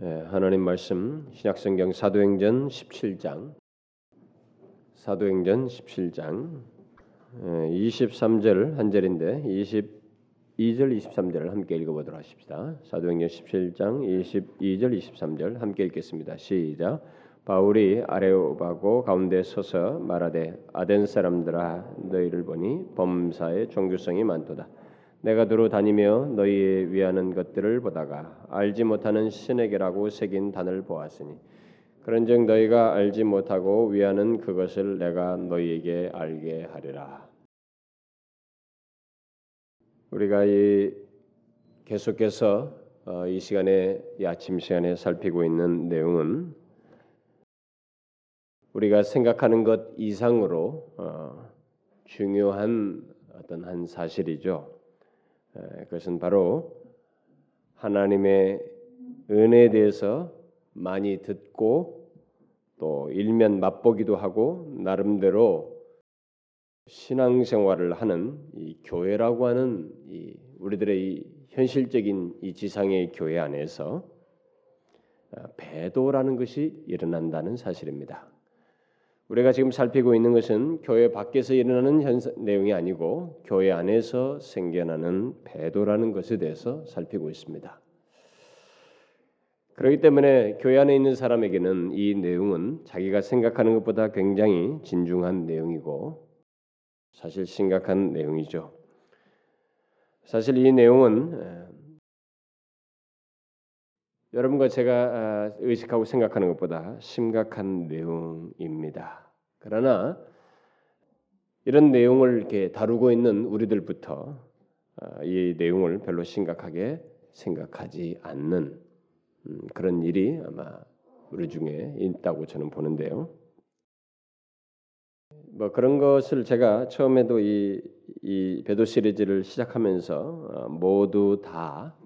예, 하나님 말씀 신약성경 사도행전 17장 사도행전 17장 23절 한 절인데 22절 23절을 함께 읽어보도록 하십시다. 사도행전 17장 22절 23절 함께 읽겠습니다. 시작. 바울이 아레오바고 가운데 서서 말하되 아덴 사람들아 너희를 보니 범사의 종교성이 많도다. 내가 두루 다니며 너희에 위하는 것들을 보다가 알지 못하는 신에게라고 새긴 단을 보았으니 그런즉 너희가 알지 못하고 위하는 그것을 내가 너희에게 알게 하리라. 우리가 이 계속해서 어, 이 시간에 이 아침 시간에 살피고 있는 내용은 우리가 생각하는 것 이상으로 어, 중요한 어떤 한 사실이죠. 그것은 바로 하나님의 은혜에 대해서 많이 듣고 또 일면 맛보기도 하고 나름대로 신앙생활을 하는 이 교회라고 하는 이 우리들의 이 현실적인 이 지상의 교회 안에서 아, 배도라는 것이 일어난다는 사실입니다. 우리가 지금 살피고 있는 것은 교회 밖에서 일어나는 현상, 내용이 아니고 교회 안에서 생겨나는 배도라는 것에 대해서 살피고 있습니다. 그렇기 때문에 교회 안에 있는 사람에게는 이 내용은 자기가 생각하는 것보다 굉장히 진중한 내용이고 사실 심각한 내용이죠. 사실 이 내용은 여러분과 제가 아, 의식하고 생각하는 것보다 심각한 내용입니다. 그러나 이런 내용을 이렇게 다루고 있는 우리들부터 아, 이 내용을 별로 심각하게 생각하지 않는 음, 그런 일이 아마 우리 중에 있다고 저는 보는데요. 뭐 그런 것을 제가 처음에도 이, 이 배도 시리즈를 시작하면서 어, 모두 다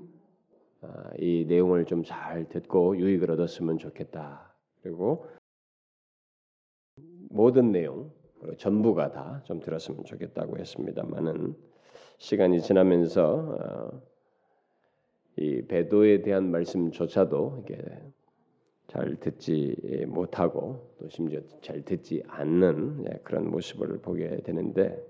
이 내용을 좀 잘 듣고 유익을 얻었으면 좋겠다. 그리고 모든 내용 전부가 다 좀 들었으면 좋겠다고 했습니다만은 시간이 지나면서 어, 이 배도에 대한 말씀조차도 이게 잘 듣지 못하고 또 심지어 잘 듣지 않는 예, 그런 모습을 보게 되는데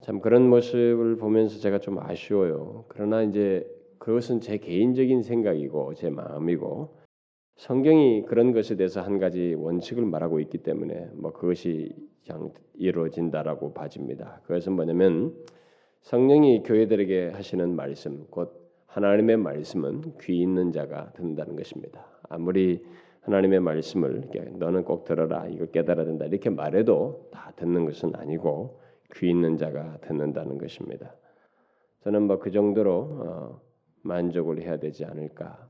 참 그런 모습을 보면서 제가 좀 아쉬워요. 그러나 이제 그것은 제 개인적인 생각이고 제 마음이고 성경이 그런 것에 대해서 한 가지 원칙을 말하고 있기 때문에 뭐 그것이 이루어진다라고 봐집니다. 그것은 뭐냐면 성령이 교회들에게 하시는 말씀, 곧 하나님의 말씀은 귀 있는 자가 듣는다는 것입니다. 아무리 하나님의 말씀을 너는 꼭 들어라, 이걸 깨달아야 된다 이렇게 말해도 다 듣는 것은 아니고 귀 있는 자가 듣는다는 것입니다. 저는 뭐 그 정도로 어, 만족을 해야 되지 않을까.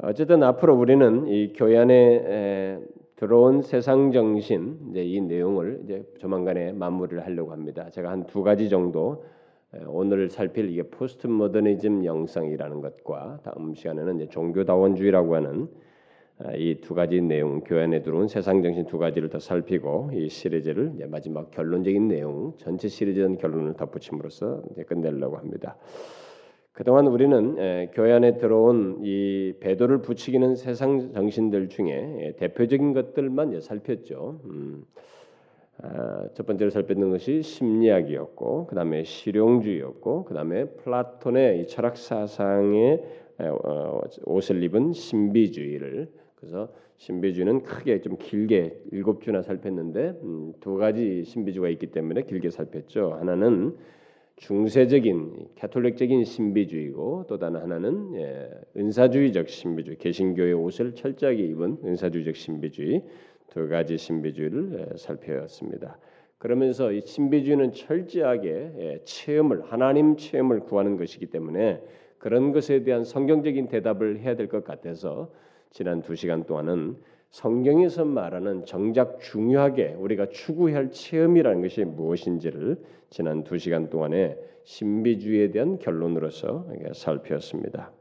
어쨌든 앞으로 우리는 이 교회 안에 들어온 세상 정신 이제 이 내용을 이제 조만간에 마무리를 하려고 합니다. 제가 한 두 가지 정도 오늘 살필 이게 포스트 모더니즘 영상이라는 것과 다음 시간에는 이제 종교다원주의라고 하는 아, 이 두 가지 내용 교회 안에 들어온 세상 정신 두 가지를 더 살피고 이 시리즈를 마지막 결론적인 내용 전체 시리즈는 결론을 덧붙임으로써 끝내려고 합니다. 그동안 우리는 교회 안에 들어온 이 배도를 부추기는 세상 정신들 중에 대표적인 것들만 살폈죠. 음, 아, 첫 번째로 살폈는 것이 심리학이었고, 그 다음에 실용주의였고, 그 다음에 플라톤의 철학 사상의 어, 옷을 입은 신비주의를 그래서 신비주의는 크게 좀 길게 일곱 주나 살폈는데 음, 두 가지 신비주의가 있기 때문에 길게 살폈죠. 하나는 중세적인 캐톨릭적인 신비주의고 또 다른 하나는 예, 은사주의적 신비주의, 개신교의 옷을 철저하게 입은 은사주의적 신비주의 두 가지 신비주의를 예, 살펴봤습니다. 그러면서 이 신비주의는 철저하게 예, 체험을 하나님 체험을 구하는 것이기 때문에 그런 것에 대한 성경적인 대답을 해야 될 것 같아서 지난 두 시간 동안은 성경에서 말하는 정작 중요하게 우리가 추구할 체험이라는 것이 무엇인지를 지난 두 시간 동안에 신비주의에 대한 결론으로서 살폈습니다.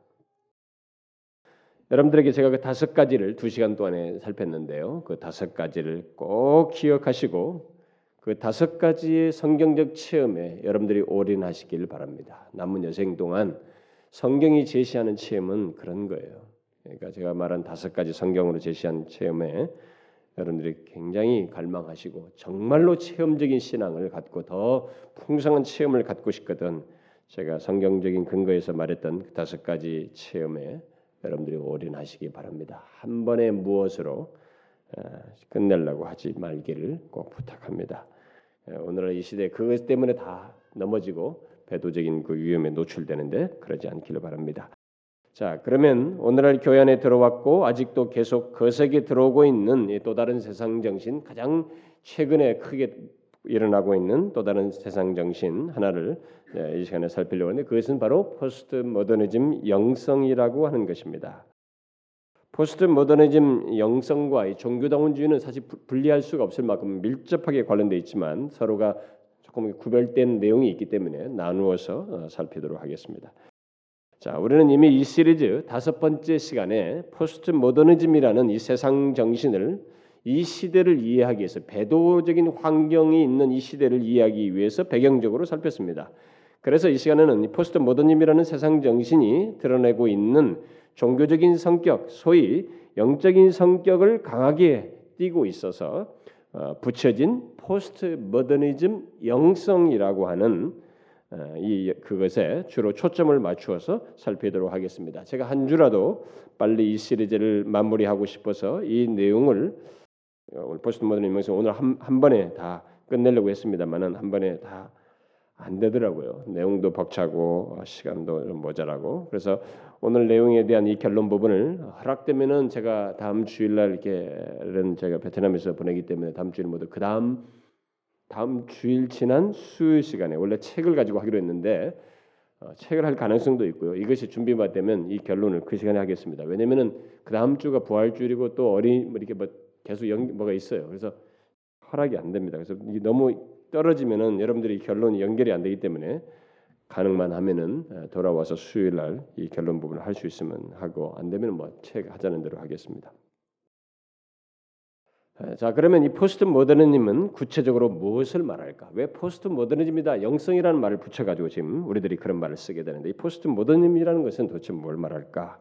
여러분들에게 제가 그 다섯 가지를 두 시간 동안에 살폈는데요. 그 다섯 가지를 꼭 기억하시고 그 다섯 가지의 성경적 체험에 여러분들이 올인하시길 바랍니다. 남은 여생 동안 성경이 제시하는 체험은 그런 거예요. 그러니까 제가 말한 다섯 가지 성경으로 제시한 체험에 여러분들이 굉장히 갈망하시고 정말로 체험적인 신앙을 갖고 더 풍성한 체험을 갖고 싶거든 제가 성경적인 근거에서 말했던 그 다섯 가지 체험에 여러분들이 올인하시기 바랍니다. 한 번에 무엇으로 어, 끝내려고 하지 말기를 꼭 부탁합니다. 어, 오늘날 이 시대 그것 때문에 다 넘어지고 배도적인 그 위험에 노출되는데 그러지 않기를 바랍니다. 자, 그러면 오늘날 교회 안에 들어왔고 아직도 계속 거세게 들어오고 있는 또 다른 세상 정신 가장 최근에 크게 일어나고 있는 또 다른 세상 정신 하나를 이 시간에 살피려고 하는데 그것은 바로 포스트 모더니즘 영성이라고 하는 것입니다. 포스트 모더니즘 영성과 종교다원주의는 사실 분리할 수가 없을 만큼 밀접하게 관련되어 있지만 서로가 조금 구별된 내용이 있기 때문에 나누어서 어, 살피도록 하겠습니다. 자, 우리는 이미 이 시리즈 다섯 번째 시간에 포스트 모더니즘이라는 이 세상 정신을 이 시대를 이해하기 위해서 배도적인 환경이 있는 이 시대를 이해하기 위해서 배경적으로 살폈습니다. 그래서 이 시간에는 포스트 모더니즘이라는 세상 정신이 드러내고 있는 종교적인 성격, 소위 영적인 성격을 강하게 띠고 있어서 어, 붙여진 포스트 모더니즘 영성이라고 하는 어, 이 그것에 주로 초점을 맞추어서 살피도록 하겠습니다. 제가 한 주라도 빨리 이 시리즈를 마무리하고 싶어서 이 내용을 어, 오늘 포스트 모더니즘 영성 오늘 한, 한 번에 다 끝내려고 했습니다만은 한 번에 다 안 되더라고요. 내용도 벅차고 시간도 좀 모자라고. 그래서 오늘 내용에 대한 이 결론 부분을 허락되면은 제가 다음 주일날 이렇게 는 제가 베트남에서 보내기 때문에 다음 주일 모두 그 다음 다음 주일 지난 수요일 시간에 원래 책을 가지고 하기로 했는데 어, 책을 할 가능성도 있고요. 이것이 준비가 되면 이 결론을 그 시간에 하겠습니다. 왜냐면은 그 다음 주가 부활주일이고 또 어린 뭐 이렇게 뭐 계속 연, 뭐가 있어요. 그래서 허락이 안 됩니다. 그래서 이게 너무 떨어지면은 여러분들이 결론이 연결이 안 되기 때문에 가능만 하면은 돌아와서 수요일 날 이 결론 부분을 할 수 있으면 하고 안 되면 뭐 책 하자는 대로 하겠습니다. 자 그러면 이 포스트 모더니즘은 구체적으로 무엇을 말할까? 왜 포스트 모더니즘이다 영성이라는 말을 붙여가지고 지금 우리들이 그런 말을 쓰게 되는데 이 포스트 모더니즘이라는 것은 도대체 뭘 말할까?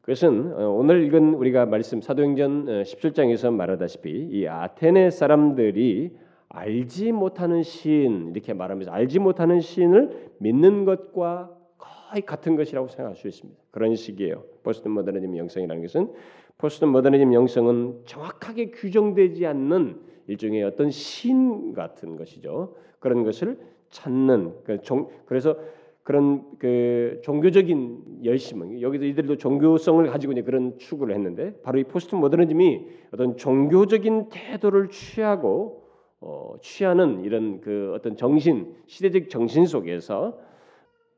그것은 어, 오늘 읽은 우리가 말씀 사도행전 17장에서 어, 말하다시피 이 아테네 사람들이 알지 못하는 신 이렇게 말하면서 알지 못하는 신을 믿는 것과 거의 같은 것이라고 생각할 수 있습니다. 그런 식이에요. 포스트 모더니즘 영성이라는 것은 포스트 모더니즘 영성은 정확하게 규정되지 않는 일종의 어떤 신 같은 것이죠. 그런 것을 찾는 그 그래서 그런 그 종교적인 열심은 여기서 이들도 종교성을 가지고 이제 그런 추구를 했는데 바로 이 포스트 모더니즘이 어떤 종교적인 태도를 취하고 어, 취하는 이런 그 어떤 정신 시대적 정신 속에서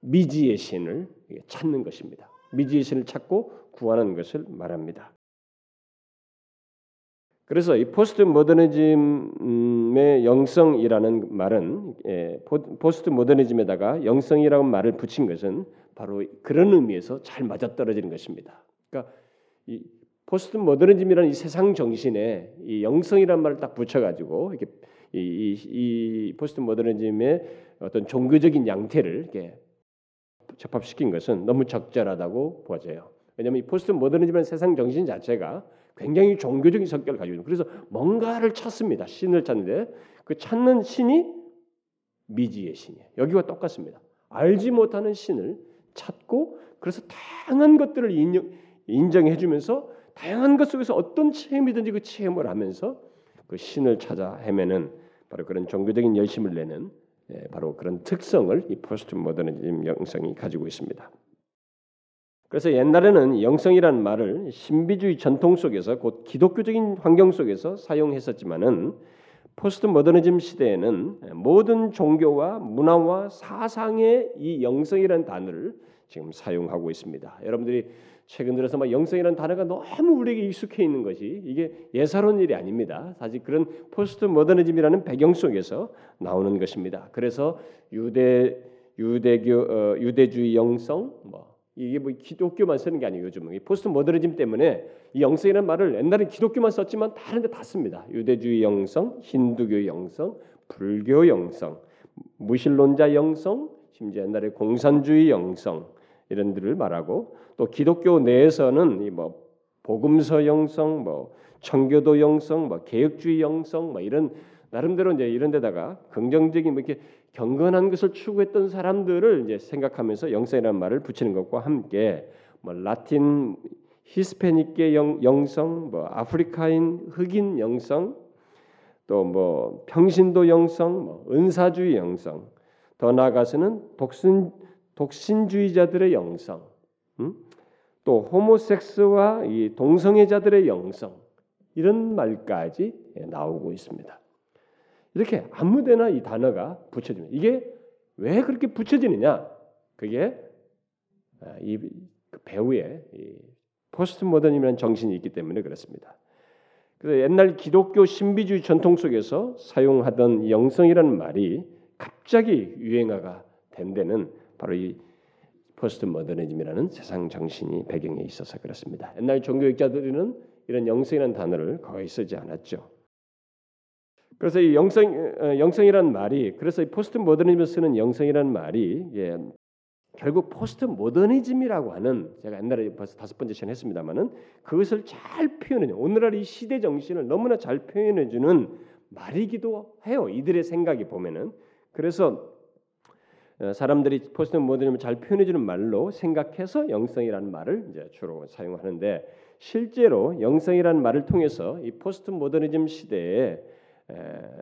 미지의 신을 찾는 것입니다. 미지의 신을 찾고 구하는 것을 말합니다. 그래서 이 포스트 모더니즘의 영성이라는 말은 예, 포스트 모더니즘에다가 영성이라는 말을 붙인 것은 바로 그런 의미에서 잘 맞아떨어지는 것입니다. 그러니까 이 포스트 모더니즘이라는 이 세상 정신에 이 영성이라는 말을 딱 붙여가지고 이렇게 이, 이, 이 포스트 모더니즘의 어떤 종교적인 양태를 이렇게 접합시킨 것은 너무 적절하다고 보아져요. 왜냐하면 이 포스트 모더니즘의 세상 정신 자체가 굉장히 종교적인 성격을 가지고 있는 그래서 뭔가를 찾습니다. 신을 찾는데 그 찾는 신이 미지의 신이에요. 여기와 똑같습니다. 알지 못하는 신을 찾고 그래서 다양한 것들을 인정, 인정해 주면서 다양한 것 속에서 어떤 체험이든지 그 체험을 하면서 그 신을 찾아 헤매는 바로 그런 종교적인 열심을 내는 예, 바로 그런 특성을 이 포스트 모더니즘 영성이 가지고 있습니다. 그래서 옛날에는 영성이라는 말을 신비주의 전통 속에서 곧 기독교적인 환경 속에서 사용했었지만은 포스트 모더니즘 시대에는 모든 종교와 문화와 사상의 이 영성이라는 단어를 지금 사용하고 있습니다. 여러분들이 최근 들어서 막 영성이라는 단어가 너무 우리에게 익숙해 있는 것이 이게 예사로운 일이 아닙니다. 사실 그런 포스트 모더니즘이라는 배경 속에서 나오는 것입니다. 그래서 유대 유대교 어, 유대주의 영성 뭐 이게 뭐 기독교만 쓰는 게 아니에요. 요즘은 포스트 모더니즘 때문에 이 영성이라는 말을 옛날에 기독교만 썼지만 다른 데 다 씁니다. 유대주의 영성, 힌두교 영성, 불교 영성, 무신론자 영성, 심지어 옛날에 공산주의 영성 이런 들을 말하고 또 기독교 내에서는 이 뭐 복음서 영성, 뭐 청교도 영성, 뭐 개혁주의 영성, 뭐 이런 나름대로 이제 이런 데다가 긍정적인 뭐 이렇게 경건한 것을 추구했던 사람들을 이제 생각하면서 영성이라는 말을 붙이는 것과 함께 뭐 라틴 히스패닉계 영, 성뭐 아프리카인 흑인 영성, 또 뭐 평신도 영성, 뭐 은사주의 영성, 더 나아가서는 독신 독신주의자들의 영성, 음? 또 호모섹스와 이 동성애자들의 영성 이런 말까지 나오고 있습니다. 이렇게 아무데나 이 단어가 붙여집니다. 이게 왜 그렇게 붙여지느냐? 그게 아, 이 그 배후의 포스트 모더니즘이라는 정신이 있기 때문에 그렇습니다. 그래서 옛날 기독교 신비주의 전통 속에서 사용하던 영성이라는 말이 갑자기 유행어가 된 데는 바로 이 포스트 모더니즘이라는 세상 정신이 배경에 있어서 그렇습니다. 옛날 종교학자들은 이런 영성이라는 단어를 거의 쓰지 않았죠. 그래서 이 영성 어, 영성이라는 말이 그래서 이 포스트 모더니즘을 쓰는 영성이라는 말이 예, 결국 포스트 모더니즘이라고 하는 제가 옛날에 벌써 다섯 번째 시간 했습니다만은 그것을 잘 표현해 오늘날 이 시대 정신을 너무나 잘 표현해 주는 말이기도 해요. 이들의 생각이 보면은 그래서 어, 사람들이 포스트 모더니즘을 잘 표현해 주는 말로 생각해서 영성이라는 말을 이제 주로 사용하는데 실제로 영성이라는 말을 통해서 이 포스트 모더니즘 시대에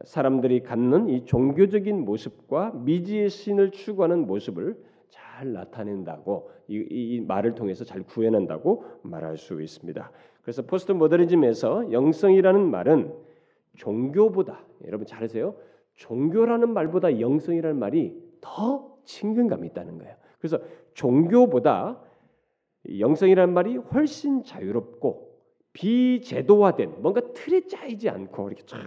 사람들이 갖는 이 종교적인 모습과 미지의 신을 추구하는 모습을 잘 나타낸다고 이, 이, 말을 통해서 잘 구현한다고 말할 수 있습니다. 그래서 포스트 모더니즘에서 영성이라는 말은 종교보다 여러분 잘하세요. 종교라는 말보다 영성이라는 말이 더 친근감이 있다는 거예요. 그래서 종교보다 영성이라는 말이 훨씬 자유롭고 비제도화된 뭔가 틀에 짜이지 않고 이렇게 쫙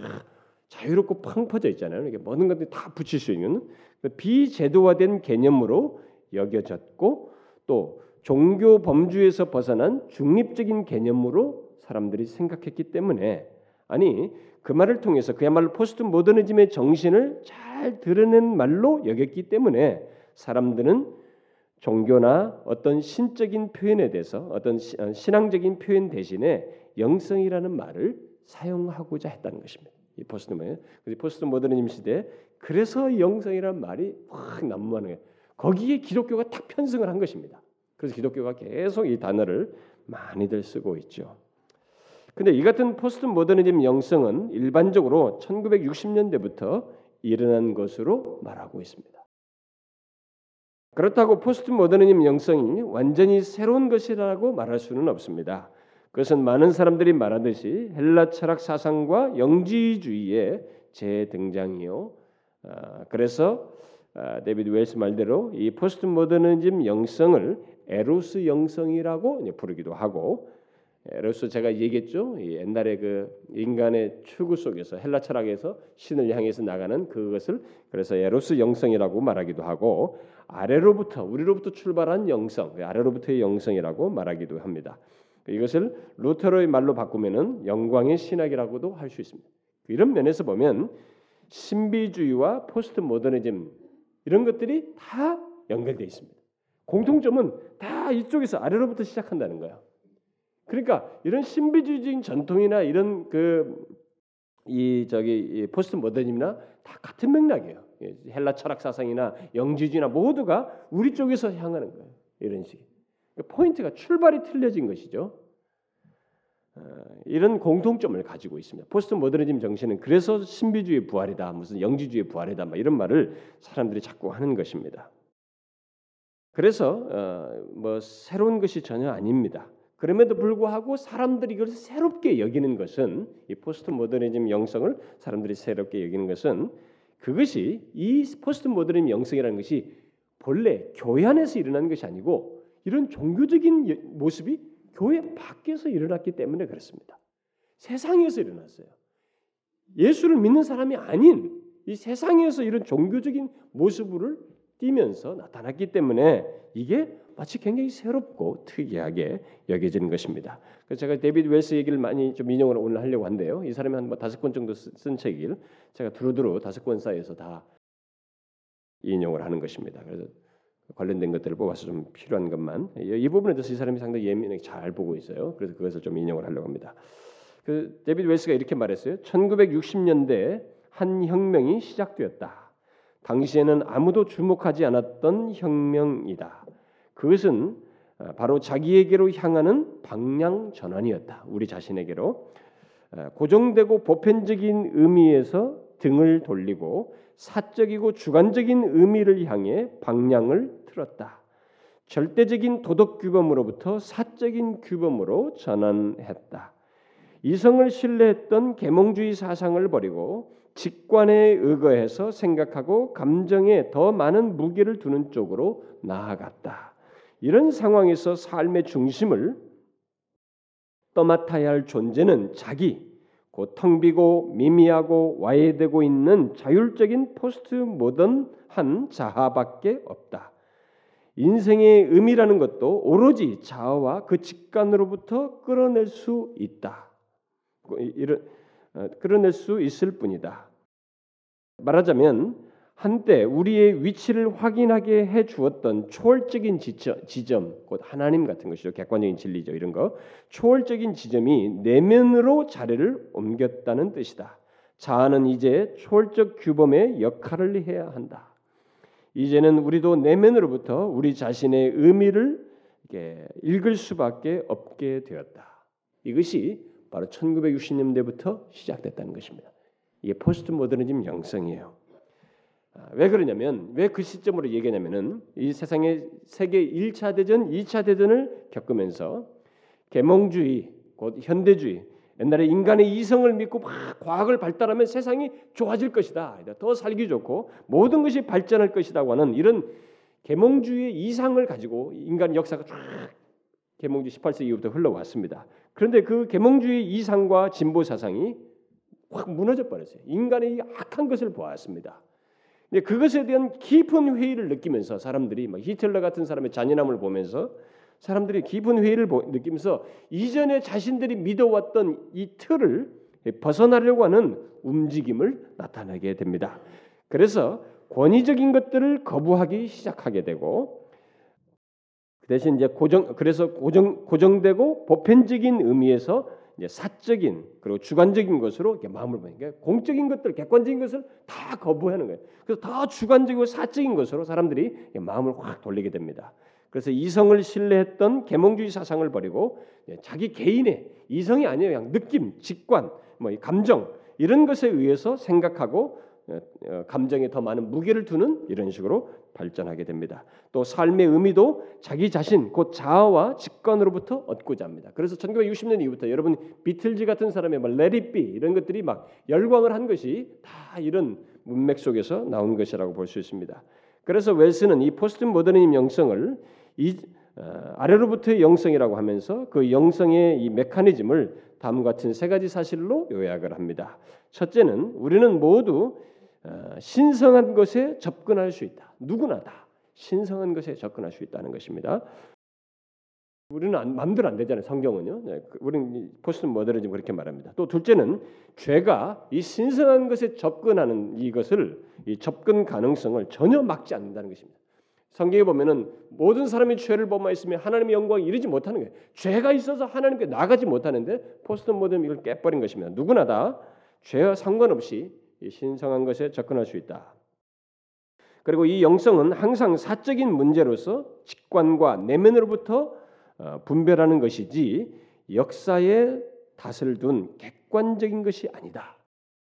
자유롭고 팡 퍼져 있잖아요. 이게 모든 것들이 다 붙일 수 있는 그 비제도화된 개념으로 여겨졌고 또 종교 범주에서 벗어난 중립적인 개념으로 사람들이 생각했기 때문에 아니 그 말을 통해서 그야말로 포스트 모더니즘의 정신을 잘 드러낸 말로 여겼기 때문에 사람들은 종교나 어떤 신적인 표현에 대해서 어떤 어, 신앙적인 표현 대신에 영성이라는 말을 사용하고자 했다는 것입니다. 이 포스트 모더니즘. 포스트 모더니즘 시대 그래서 영성이라는 말이 확 난무하는 거예요. 거기에 기독교가 탁 편승을 한 것입니다. 그래서 기독교가 계속 이 단어를 많이들 쓰고 있죠. 근데 이 같은 포스트 모더니즘 영성은 일반적으로 1960년대부터 일어난 것으로 말하고 있습니다. 그렇다고 포스트 모더니즘 영성이 완전히 새로운 것이라고 말할 수는 없습니다. 그것은 많은 사람들이 말하듯이 헬라 철학 사상과 영지주의의 재등장이요. 아, 그래서 아, 데비드 웰스 말대로 이 포스트 모더니즘 영성을 에로스 영성이라고 부르기도 하고 에로스 제가 얘기했죠. 옛날에 그 인간의 추구 속에서 헬라 철학에서 신을 향해서 나가는 그것을 그래서 에로스 영성이라고 말하기도 하고 아래로부터 우리로부터 출발한 영성, 아래로부터의 영성이라고 말하기도 합니다. 이것을 루터의 말로 바꾸면은 영광의 신학이라고도 할 수 있습니다. 이런 면에서 보면 신비주의와 포스트 모더니즘 이런 것들이 다 연결되어 있습니다. 공통점은 다 이쪽에서 아래로부터 시작한다는 거예요. 그러니까 이런 신비주의적인 전통이나 이런 그 이 저기 포스트 모더니즘이나 다 같은 맥락이에요. 헬라 철학 사상이나 영지주의나 모두가 우리 쪽에서 향하는 거예요. 이런 식. 포인트가 출발이 틀려진 것이죠. 어, 이런 공통점을 가지고 있습니다. 포스트 모더니즘 정신은 그래서 신비주의 부활이다, 무슨 영지주의 부활이다, 막 이런 말을 사람들이 자꾸 하는 것입니다. 그래서 어, 뭐 새로운 것이 전혀 아닙니다. 그럼에도 불구하고 사람들이 이걸 새롭게 여기는 것은 이 포스트 모더니즘 영성을 사람들이 새롭게 여기는 것은 그것이 이 포스트 모더니즘 영성이라는 것이 본래 교회 안에서 일어나는 것이 아니고 이런 종교적인 모습이 교회 밖에서 일어났기 때문에 그렇습니다. 세상에서 일어났어요. 예수를 믿는 사람이 아닌 이 세상에서 이런 종교적인 모습을 띠면서 나타났기 때문에 이게 마치 굉장히 새롭고 특이하게 여겨지는 것입니다. 그래서 제가 데이비드 웰스 얘기를 많이 좀 인용을 오늘 하려고 한데요. 이 사람이 한뭐 다섯 권 정도 쓴 책을 제가 두루두루 다섯 권 사이에서 다 인용을 하는 것입니다. 그래서 관련된 것들을 뽑아서 좀 필요한 것만 이 부분에 대해서 이 사람이 상당히 예민하게 잘 보고 있어요. 그래서 그것을 좀 인용을 하려고 합니다. 그 데이비드 웰스가 이렇게 말했어요. 1960년대 한 혁명이 시작되었다. 당시에는 아무도 주목하지 않았던 혁명이다. 그것은 어, 바로 자기에게로 향하는 방향 전환이었다. 우리 자신에게로 어, 고정되고 보편적인 의미에서 등을 돌리고 사적이고 주관적인 의미를 향해 방향을 틀었다. 절대적인 도덕 규범으로부터 사적인 규범으로 전환했다. 이성을 신뢰했던 계몽주의 사상을 버리고 직관에 의거해서 생각하고 감정에 더 많은 무게를 두는 쪽으로 나아갔다. 이런 상황에서 삶의 중심을 떠맡아야 할 존재는 자기, 곧 텅 비고 미미하고 와해되고 있는 자율적인 포스트 모던한 자아밖에 없다. 인생의 의미라는 것도 오로지 자아와 그 직관으로부터 끌어낼 수 있다. 이런 어, 끌어낼 수 있을 뿐이다. 말하자면 한때 우리의 위치를 확인하게 해 주었던 초월적인 지점, 곧 하나님 같은 것이죠. 객관적인 진리죠. 이런 거. 초월적인 지점이 내면으로 자리를 옮겼다는 뜻이다. 자아는 이제 초월적 규범의 역할을 해야 한다. 이제는 우리도 내면으로부터 우리 자신의 의미를 읽을 수밖에 없게 되었다. 이것이 바로 1960년대부터 시작됐다는 것입니다. 이게 포스트 모더니즘 영성이에요. 아, 왜 그러냐면 왜 그 시점으로 얘기하냐면은 이 세상의 세계 1차 대전, 2차 대전을 겪으면서 계몽주의, 곧 현대주의, 옛날에 인간의 이성을 믿고 막 과학을 발달하면 세상이 좋아질 것이다. 더 살기 좋고 모든 것이 발전할 것이라고 하는 이런 계몽주의의 이상을 가지고 인간 역사가 쫙 계몽주의 18세기 이후부터 흘러왔습니다. 그런데 그 계몽주의 이상과 진보 사상이 확 무너져 버렸어요. 인간의 악한 것을 보았습니다. 근데 그것에 대한 깊은 회의를 느끼면서 사람들이 막 히틀러 같은 사람의 잔인함을 보면서 사람들이 깊은 회의를 느끼면서 이전에 자신들이 믿어왔던 이 틀을 벗어나려고 하는 움직임을 나타내게 됩니다. 그래서 권위적인 것들을 거부하기 시작하게 되고 그 대신 이제 고정 그래서 고정 고정되고 보편적인 의미에서 이제 사적인 그리고 주관적인 것으로 이렇게 마음을 보는 게 공적인 것들, 객관적인 것을 다 거부하는 거예요. 그래서 다 주관적이고 사적인 것으로 사람들이 마음을 확 돌리게 됩니다. 그래서 이성을 신뢰했던 계몽주의 사상을 버리고 자기 개인의 이성이 아니에요. 그냥 느낌, 직관, 뭐 감정 이런 것에 의해서 생각하고 어, 어, 감정에 더 많은 무게를 두는 이런 식으로 발전하게 됩니다. 또 삶의 의미도 자기 자신 곧 자아와 직관으로부터 얻고자 합니다. 그래서 1960년 이후부터 여러분 비틀즈 같은 사람의 막 Let it be 이런 것들이 막 열광을 한 것이 다 이런 문맥 속에서 나온 것이라고 볼 수 있습니다. 그래서 웰스는 이 포스트 모더니즘 영성을 이 어, 아래로부터의 영성이라고 하면서 그 영성의 이 메커니즘을 다음과 같은 세 가지 사실로 요약을 합니다. 첫째는 우리는 모두 어, 신성한 것에 접근할 수 있다. 누구나 다 신성한 것에 접근할 수 있다는 것입니다. 우리는 안, 마음대로 안 되잖아요. 성경은요. 우리는 포스트 모더니즘 그렇게 말합니다. 또 둘째는 죄가 이 신성한 것에 접근하는 이것을 이 접근 가능성을 전혀 막지 않는다는 것입니다. 성경에 보면은 모든 사람이 죄를 범하였으매 하나님의 영광이 이르지 못하는 거예요. 죄가 있어서 하나님께 나가지 못하는데 포스트 모더니즘 이걸 깨버린 것입니다. 누구나 다 죄와 상관없이 신성한 것에 접근할 수 있다. 그리고 이 영성은 항상 사적인 문제로서 직관과 내면으로부터 어, 분별하는 것이지 역사의 탓을 둔 객관적인 것이 아니다.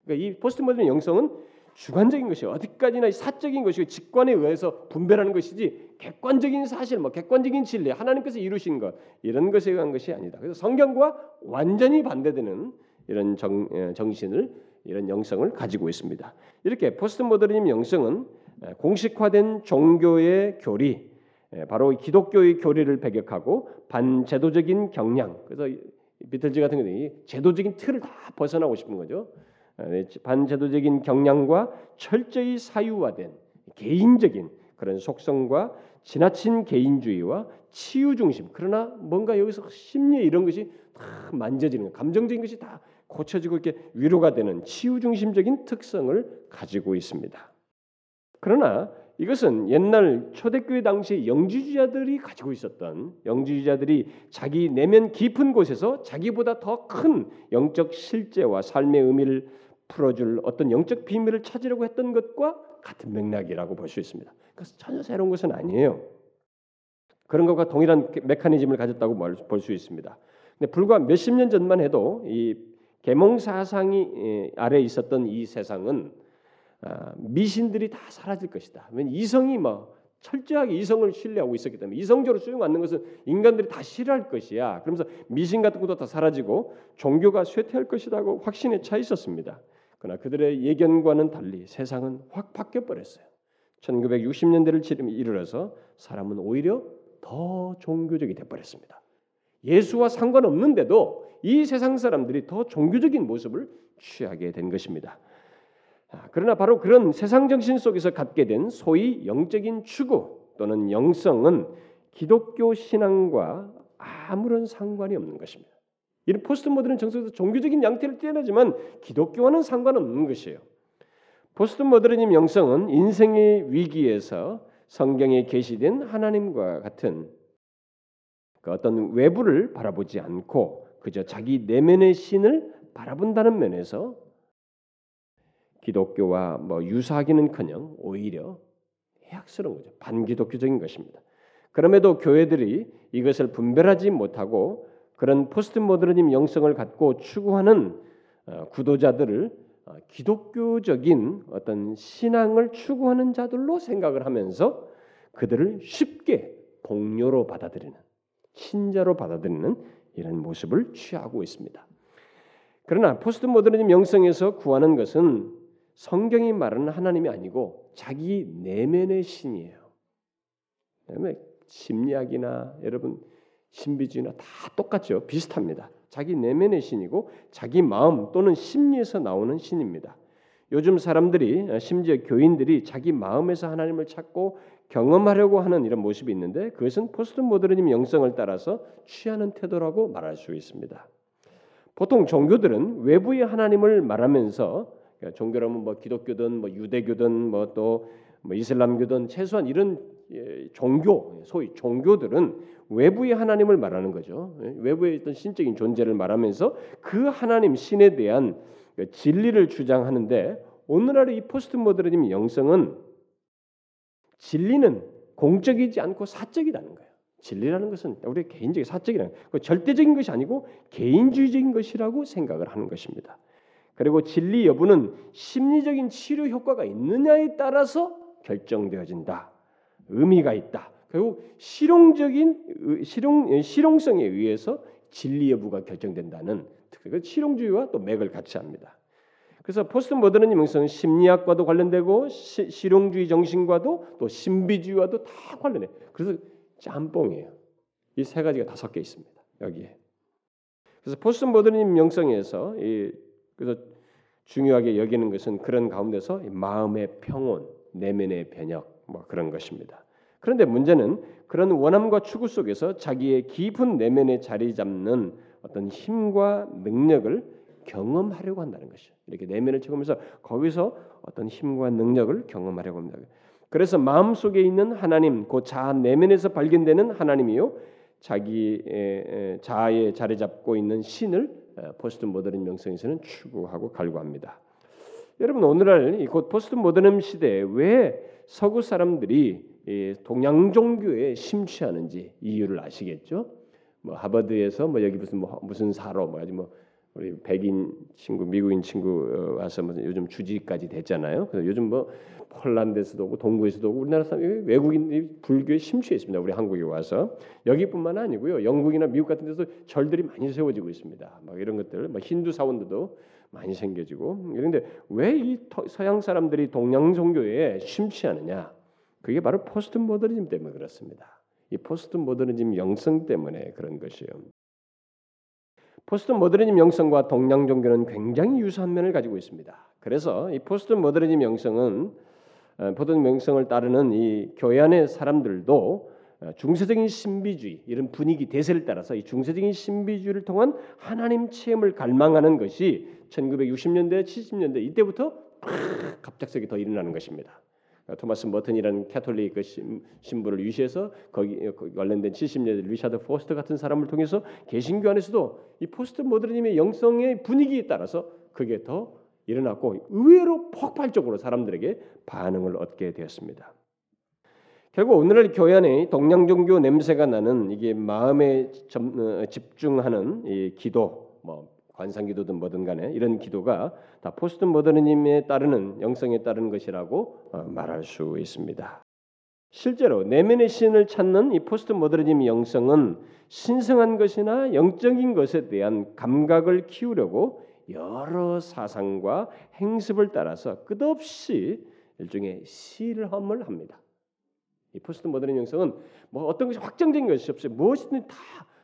그러니까 이 포스트 모던 영성은 주관적인 것이 어디까지나 사적인 것이고 직관에 의해서 분별하는 것이지 객관적인 사실, 뭐 객관적인 진리, 하나님께서 이루신 것 이런 것에 의한 것이 아니다. 그래서 성경과 완전히 반대되는 이런 정, 예, 정신을 이런 영성을 가지고 있습니다. 이렇게 포스트 모더니즘 영성은 공식화된 종교의 교리, 바로 기독교의 교리를 배격하고 반제도적인 경향. 그래서 비틀즈 같은 경우는 제도적인 틀을 다 벗어나고 싶은 거죠. 네, 반제도적인 경향과 철저히 사유화된 개인적인 그런 속성과 지나친 개인주의와 치유 중심. 그러나 뭔가 여기서 심리 이런 것이 다 만져지는 감정적인 것이 다 고쳐지고 이렇게 위로가 되는 치유 중심적인 특성을 가지고 있습니다. 그러나 이것은 옛날 초대교회 당시 영지주자들이 가지고 있었던 영지주자들이 자기 내면 깊은 곳에서 자기보다 더 큰 영적 실제와 삶의 의미를 풀어줄 어떤 영적 비밀을 찾으려고 했던 것과 같은 맥락이라고 볼 수 있습니다. 그래서 전혀 새로운 것은 아니에요. 그런 것과 동일한 메커니즘을 가졌다고 볼 수 있습니다. 근데 불과 몇십 년 전만 해도 이 계몽 사상이 아래 있었던 이 세상은 아, 미신들이 다 사라질 것이다. 왜냐 이성이 뭐 철저하게 이성을 신뢰하고 있었기 때문에 이성적으로 수용받는 것은 인간들이 다 싫어할 것이야. 그러면서 미신 같은 것도 다 사라지고 종교가 쇠퇴할 것이라고 확신에 차 있었습니다. 그러나 그들의 예견과는 달리 세상은 확 바뀌어 버렸어요. 1960년대를 이르러서 사람은 오히려 더 종교적이 돼 버렸습니다. 예수와 상관없는데도 이 세상 사람들이 더 종교적인 모습을 취하게 된 것입니다. 아, 그러나 바로 그런 세상 정신 속에서 갖게 된 소위 영적인 추구 또는 영성은 기독교 신앙과 아무런 상관이 없는 것입니다. 이런 포스트 모던 정서에서 종교적인 양태를 떼어내지만 기독교와는 상관없는 것이에요. 포스트 모더니즘 영성은 인생의 위기에서 성경에 계시된 하나님과 같은 그 어떤 외부를 바라보지 않고 그저 자기 내면의 신을 바라본다는 면에서 기독교와 뭐 유사하기는커녕 오히려 해악스러운 거죠. 반기독교적인 것입니다. 그럼에도 교회들이 이것을 분별하지 못하고 그런 포스트 모더니즘 영성을 갖고 추구하는 어, 구도자들을 어, 기독교적인 어떤 신앙을 추구하는 자들로 생각을 하면서 그들을 쉽게 동료로 받아들이는 신자로 받아들이는 이런 모습을 취하고 있습니다. 그러나 포스트 모더니즘 영성에서 구하는 것은 성경이 말하는 하나님이 아니고 자기 내면의 신이에요. 그다음에 심리학이나 여러분 신비주의나 다 똑같죠. 비슷합니다. 자기 내면의 신이고 자기 마음 또는 심리에서 나오는 신입니다. 요즘 사람들이 심지어 교인들이 자기 마음에서 하나님을 찾고 경험하려고 하는 이런 모습이 있는데 그것은 포스트 모더니즘 영성을 따라서 취하는 태도라고 말할 수 있습니다. 보통 종교들은 외부의 하나님을 말하면서 그러니까 종교라면 뭐 기독교든 뭐 유대교든 뭐 또뭐 뭐 이슬람교든 최소한 이런 예, 종교 소위 종교들은 외부의 하나님을 말하는 거죠. 예, 외부의 어떤 신적인 존재를 말하면서 그 하나님 신에 대한 그 진리를 주장하는데 오늘날의 이 포스트 모더니즘 영성은 진리는 공적이지 않고 사적이라는 거예요. 진리라는 것은 우리 개인적인 사적이라는 그 절대적인 것이 아니고 개인주의적인 것이라고 생각을 하는 것입니다. 그리고 진리 여부는 심리적인 치료 효과가 있느냐에 따라서 결정되어진다. 의미가 있다. 결국 실용적인 실용 실용성에 의해서 진리 여부가 결정된다는 그 실용주의와 또 맥을 같이 합니다. 그래서 포스트 모더니즘 영성은 심리학과도 관련되고 시, 실용주의 정신과도 또 신비주의와도 다 관련해. 그래서 짬뽕이에요. 이 세 가지가 다 섞여 있습니다. 여기에. 그래서 포스트 모더니즘 영성에서 이 그래서 중요하게 여기는 것은 그런 가운데서 마음의 평온, 내면의 변혁 뭐 그런 것입니다. 그런데 문제는 그런 원함과 추구 속에서 자기의 깊은 내면에 자리 잡는 어떤 힘과 능력을 경험하려고 한다는 것이죠. 이렇게 내면을 체험하면서 거기서 어떤 힘과 능력을 경험하려고 합니다. 그래서 마음 속에 있는 하나님, 그 자아 내면에서 발견되는 하나님이요, 자기 자아에 자리 잡고 있는 신을 포스트 모던 영성에서는 추구하고 갈구합니다. 여러분 오늘날 곧 포스트 모더니즘 시대에 왜 서구 사람들이 동양 종교에 심취하는지 이유를 아시겠죠? 뭐 하버드에서 뭐 여기 무슨 뭐 무슨 사로 뭐 아주 뭐 우리 백인 친구, 미국인 친구 어, 와서 뭐 요즘 주지까지 됐잖아요. 그래서 요즘 뭐 폴란드에서도 오고 동구에서도 오고 우리나라 사람 외국인이 불교에 심취해 있습니다. 우리 한국에 와서 여기뿐만 아니고요. 영국이나 미국 같은 데서 절들이 많이 세워지고 있습니다. 막 이런 것들, 막 힌두 사원들도 많이 생겨지고 그런데 왜 이 서양 사람들이 동양 종교에 심취하느냐? 그게 바로 포스트 모더니즘 때문에 그렇습니다. 이 포스트 모더니즘 영성 때문에 그런 것이에요. 포스트 모더니즘 영성과 동양 종교는 굉장히 유사한 면을 가지고 있습니다. 그래서 이 포스트 모더니즘 영성은 포스트 영성을 따르는 이 교회 안의 사람들도 어, 중세적인 신비주의 이런 분위기 대세를 따라서 이 중세적인 신비주의를 통한 하나님 체험을 갈망하는 것이 1960년대, 70년대 이때부터 갑작스럽게 더 일어나는 것입니다. 토마스 머튼이라는 캐톨릭 그 신부를 위시해서 거기 관련된 70년대 리차드 포스터 같은 사람을 통해서 개신교 안에서도 이 포스트 모더니즘의 영성의 분위기에 따라서 그게 더 일어났고 의외로 폭발적으로 사람들에게 반응을 얻게 되었습니다. 결국 오늘날 교회 안에 동양 종교 냄새가 나는 이게 마음에 어, 집중하는 이 기도, 뭐 관상기도든 뭐든 간에 이런 기도가 다 포스트 모더니즘에 따르는 영성에 따르는 것이라고 어, 말할 수 있습니다. 실제로 내면의 신을 찾는 이 포스트 모더니즘 영성은 신성한 것이나 영적인 것에 대한 감각을 키우려고 여러 사상과 행습을 따라서 끝없이 일종의 실험을 합니다. 이 포스트 모더니즘 영성은 뭐 어떤 것이 확정적인 것이 없어요. 무엇이든 다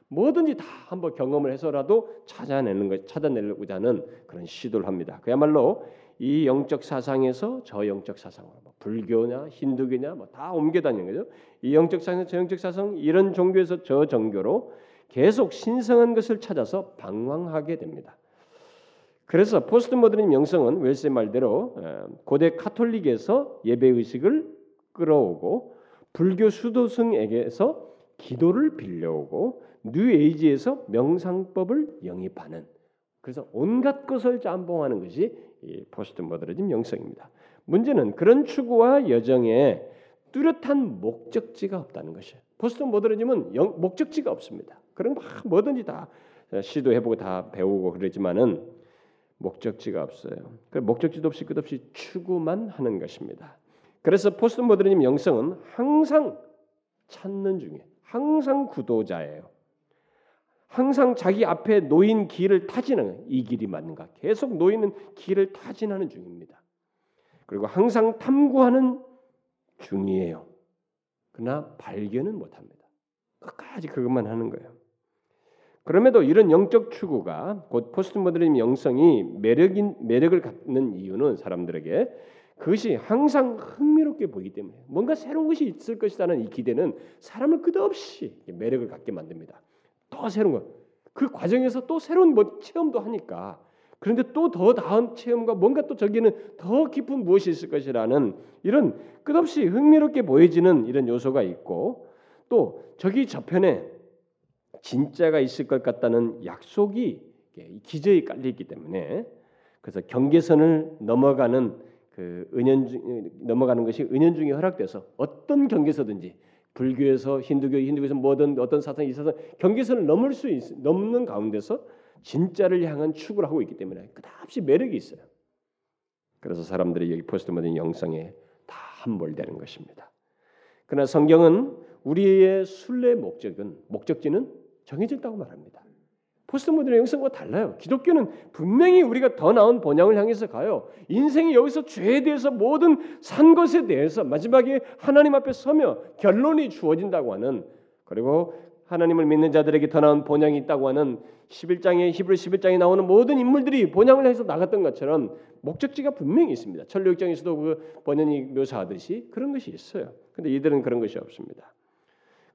뭐든지 다 한번 경험을 해서라도 찾아내는 것, 찾아내려고자 하는 그런 시도를 합니다. 그야말로 이 영적 사상에서 저 영적 사상으로 뭐 불교냐 힌두교냐 뭐 다 옮겨 다니는 거죠. 이 영적 사상, 저 영적 사상 이런 종교에서 저 종교로 계속 신성한 것을 찾아서 방황하게 됩니다. 그래서 포스트 모더니즘 영성은 웰스의 말대로 고대 카톨릭에서 예배 의식을 끌어오고 불교 수도승에게서 기도를 빌려오고 뉴에이지에서 명상법을 영입하는 그래서 온갖 것을 짬뽕하는 것이 이 포스트 모더니즘 영성입니다. 문제는 그런 추구와 여정에 뚜렷한 목적지가 없다는 것이에요. 포스트 모더니즘은 영, 목적지가 없습니다. 그런 막 뭐든지 다 시도해보고 다 배우고 그러지만은 목적지가 없어요. 그 목적지도 없이 끝없이 추구만 하는 것입니다. 그래서 포스트 모더니즘 영성은 항상 찾는 중에 항상 구도자예요. 항상 자기 앞에 놓인 길을 타진하는 이 길이 맞는가 계속 놓이는 길을 타진하는 중입니다. 그리고 항상 탐구하는 중이에요. 그러나 발견은 못합니다. 끝까지 그것만 하는 거예요. 그럼에도 이런 영적 추구가 곧 포스트 모더니즘 영성이 매력인 매력을 갖는 이유는 사람들에게 그것이 항상 흥미롭게 보이기 때문에 뭔가 새로운 것이 있을 것이라는 이 기대는 사람을 끝없이 매력을 갖게 만듭니다. 또 새로운 것. 그 과정에서 또 새로운 뭐 체험도 하니까 그런데 또 더 나은 체험과 뭔가 또 저기는 더 깊은 무엇이 있을 것이라는 이런 끝없이 흥미롭게 보여지는 이런 요소가 있고 또 저기 저편에 진짜가 있을 것 같다는 약속이 기저에 깔려 있기 때문에 그래서 경계선을 넘어가는 그 은연 중 넘어가는 것이 은연 중에 허락돼서 어떤 경계서든지 불교에서 힌두교, 힌두교에서 뭐든 어떤 사상이 있어서 경계선을 넘을 수 있, 넘는 가운데서 진짜를 향한 추구를 하고 있기 때문에 끝없이 매력이 있어요. 그래서 사람들이 여기 포스트 모던 영성에 다 함몰되는 것입니다. 그러나 성경은 우리의 순례 목적은 목적지는 정해졌다고 말합니다. 포스트 모던 영성과 달라요. 기독교는 분명히 우리가 더 나은 본향을 향해서 가요. 인생이 여기서 죄에 대해서 모든 산 것에 대해서 마지막에 하나님 앞에 서며 결론이 주어진다고 하는 그리고 하나님을 믿는 자들에게 더 나은 본향이 있다고 하는 11장에 히브리 11장에 나오는 모든 인물들이 본향을 해서 나갔던 것처럼 목적지가 분명히 있습니다. 천류역장에서도 그 번연이 묘사하듯이 그런 것이 있어요. 근데 이들은 그런 것이 없습니다.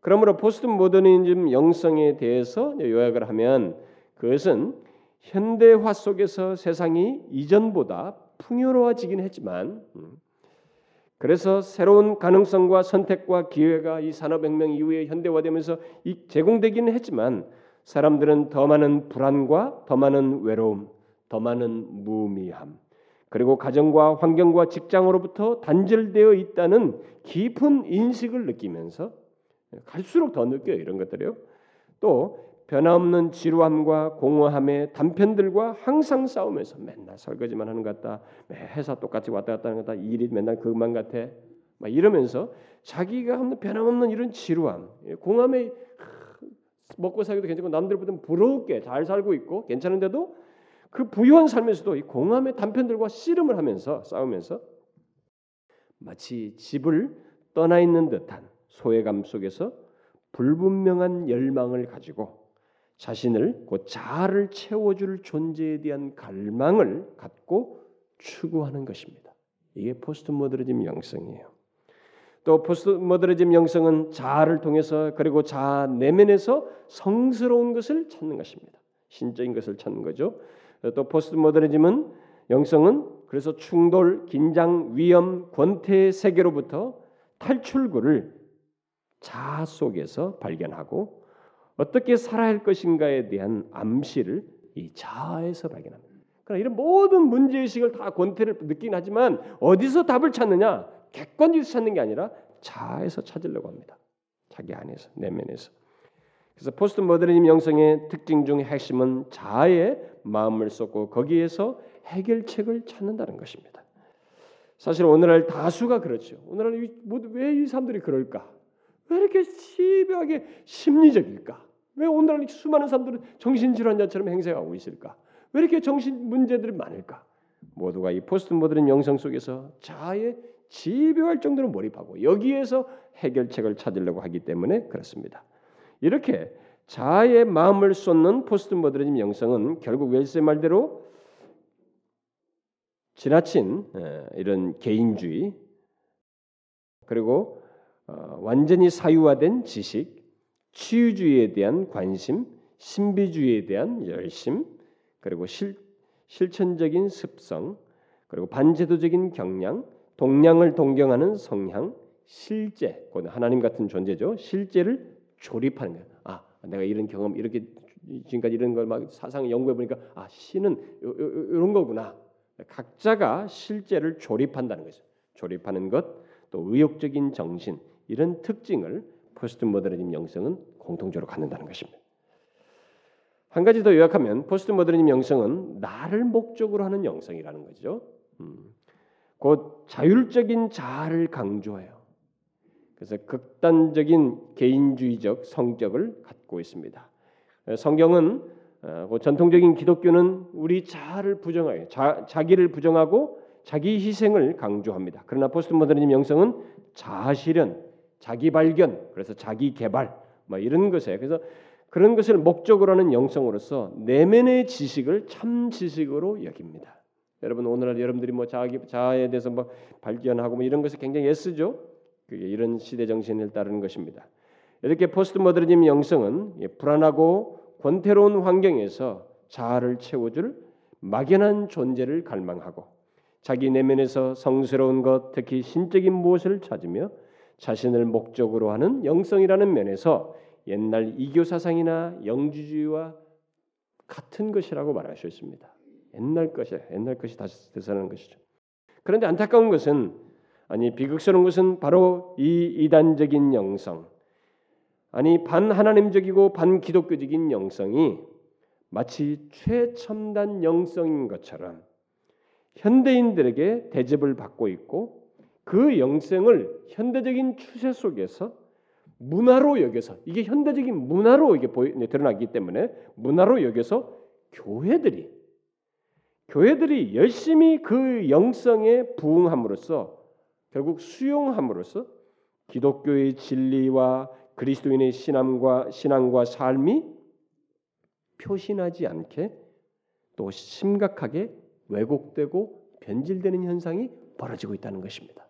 그러므로 포스트 모더니즘 영성에 대해서 요약을 하면 그것은 현대화 속에서 세상이 이전보다 풍요로워지긴 했지만 음, 그래서 새로운 가능성과 선택과 기회가 이 산업혁명 이후에 현대화되면서 제공되기는 했지만 사람들은 더 많은 불안과 더 많은 외로움, 더 많은 무미함, 그리고 가정과 환경과 직장으로부터 단절되어 있다는 깊은 인식을 느끼면서 갈수록 더 느껴요 이런 것들이요. 또 변함없는 지루함과 공허함의 단편들과 항상 싸우면서 맨날 설거지만 하는 것 같다. 회사 똑같이 왔다 갔다 하는 것 같다. 일이 맨날 그것만 같아. 막 이러면서 자기가 없는 변함없는 이런 지루함, 공함에 먹고 살기도 괜찮고 남들보다 부럽게 잘 살고 있고 괜찮은데도 그 부유한 삶에서도 이 공함의 단편들과 씨름을 하면서 싸우면서 마치 집을 떠나 있는 듯한 소외감 속에서 불분명한 열망을 가지고 자신을 곧 자아를 채워줄 존재에 대한 갈망을 갖고 추구하는 것입니다. 이게 포스트 모더니즘 영성이에요. 또 포스트 모더니즘 영성은 자아를 통해서 그리고 자아 내면에서 성스러운 것을 찾는 것입니다. 신적인 것을 찾는 거죠. 또 포스트 모더니즘은 영성은 그래서 충돌, 긴장, 위험, 권태의 세계로부터 탈출구를 자아 속에서 발견하고 어떻게 살아야 할 것인가에 대한 암시를 이 자아에서 발견합니다. 그러나 이런 모든 문제 의식을 다 권태를 느끼긴 하지만 어디서 답을 찾느냐? 객관적에서 찾는 게 아니라 자아에서 찾으려고 합니다. 자기 안에서 내면에서. 그래서 포스트 모더니즘 영성의 특징 중 핵심은 자아의 마음을 쏟고 거기에서 해결책을 찾는다는 것입니다. 사실 오늘날 다수가 그렇죠. 오늘날 왜이 사람들이 그럴까? 왜 이렇게 심하게 심리적일까? 왜 오늘날 수많은 사람들은 정신질환자처럼 행세하고 있을까? 왜 이렇게 정신 문제들이 많을까? 모두가 이 포스트 모던 영성 속에서 자아에 집요할 정도로 몰입하고 여기에서 해결책을 찾으려고 하기 때문에 그렇습니다. 이렇게 자아에 마음을 쏟는 포스트 모더니즘 영성은 결국 웰스의 말대로 지나친 이런 개인주의 그리고 어, 완전히 사유화된 지식, 치유주의에 대한 관심, 신비주의에 대한 열심, 그리고 실, 실천적인 습성, 그리고 반제도적인 경량, 동량을 동경하는 성향, 실제, 하나님 같은 존재죠. 실제를 조립하는 거예요. 아, 내가 이런 경험, 이렇게 지금까지 이런 걸 막 사상 연구해 보니까 아, 신은 이런 거구나. 각자가 실제를 조립한다는 거죠. 조립하는 것, 또 의욕적인 정신 이런 특징을 포스트 모더니즘 영성은 공통적으로 갖는다는 것입니다. 한 가지 더 요약하면 포스트 모더니즘 영성은 나를 목적으로 하는 영성이라는 거죠. 음. 곧 자율적인 자아를 강조해요. 그래서 극단적인 개인주의적 성격을 갖고 있습니다. 성경은 어, 전통적인 기독교는 우리 자아를 부정하여 자, 자기를 부정하고 자기 희생을 강조합니다. 그러나 포스트 모더니즘 영성은 자아 실현, 자기 발견, 그래서 자기 개발 뭐 이런 것에 그래서 그런 것을 목적으로 하는 영성으로서 내면의 지식을 참 지식으로 여깁니다. 여러분 오늘날 여러분들이 뭐 자기 자아에 대해서 뭐 발견하고 뭐 이런 것을 굉장히 애쓰죠. 그게 이런 시대 정신을 따르는 것입니다. 이렇게 포스트 모더니즘 영성은 불안하고 권태로운 환경에서 자아를 채워줄 막연한 존재를 갈망하고 자기 내면에서 성스러운 것, 특히 신적인 무엇을 찾으며 자신을 목적으로 하는 영성이라는 면에서 옛날 이교 사상이나 영주주의와 같은 것이라고 말할 수 있습니다. 옛날 것이 옛날 것이 다시 되살아나는 것이죠. 그런데 안타까운 것은 아니 비극스러운 것은 바로 이 이단적인 영성 아니 반 하나님적이고 반 기독교적인 영성이 마치 최첨단 영성인 것처럼 현대인들에게 대접을 받고 있고 그 영성을 현대적인 추세 속에서 문화로 여겨서 이게 현대적인 문화로 이게 보이, 드러나기 때문에 문화로 여겨서 교회들이 교회들이 열심히 그 영성에 부응함으로써 결국 수용함으로써 기독교의 진리와 그리스도인의 신앙과 신앙과 삶이 표신하지 않게 또 심각하게 왜곡되고 변질되는 현상이 벌어지고 있다는 것입니다.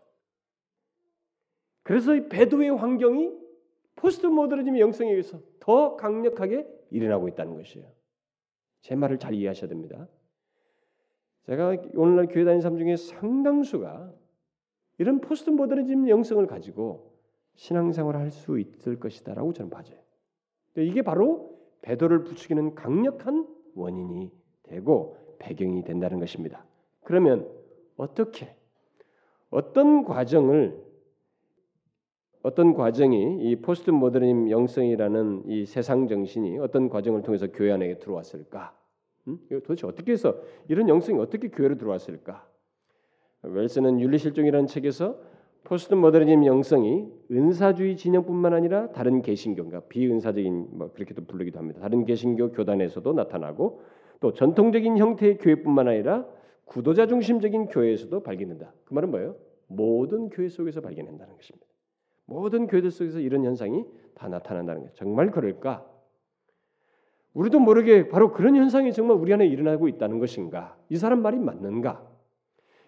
그래서 이 배도의 환경이 포스트 모더니즘 영성에 의해서 더 강력하게 일어나고 있다는 것이에요. 제 말을 잘 이해하셔야 됩니다. 제가 오늘날 교회 다니는 사람 중에 상당수가 이런 포스트 모더니즘 영성을 가지고 신앙생활을 할 수 있을 것이다라고 저는 봐져요. 이게 바로 배도를 부추기는 강력한 원인이 되고 배경이 된다는 것입니다. 그러면 어떻게 어떤 과정을 어떤 과정이 이 포스트 모더니즘 영성이라는 이 세상 정신이 어떤 과정을 통해서 교회 안에 들어왔을까? 음? 도대체 어떻게 해서 이런 영성이 어떻게 교회로 들어왔을까? 웰스는 윤리실종이라는 책에서 포스트 모더니즘 영성이 은사주의 진영뿐만 아니라 다른 개신교가 비은사적인 뭐 그렇게도 부르기도 합니다. 다른 개신교 교단에서도 나타나고 또 전통적인 형태의 교회뿐만 아니라 구도자 중심적인 교회에서도 발견된다. 그 말은 뭐예요? 모든 교회 속에서 발견된다는 것입니다. 모든 교회들 속에서 이런 현상이 다 나타난다는 거예요. 정말 그럴까? 우리도 모르게 바로 그런 현상이 정말 우리 안에 일어나고 있다는 것인가? 이 사람 말이 맞는가?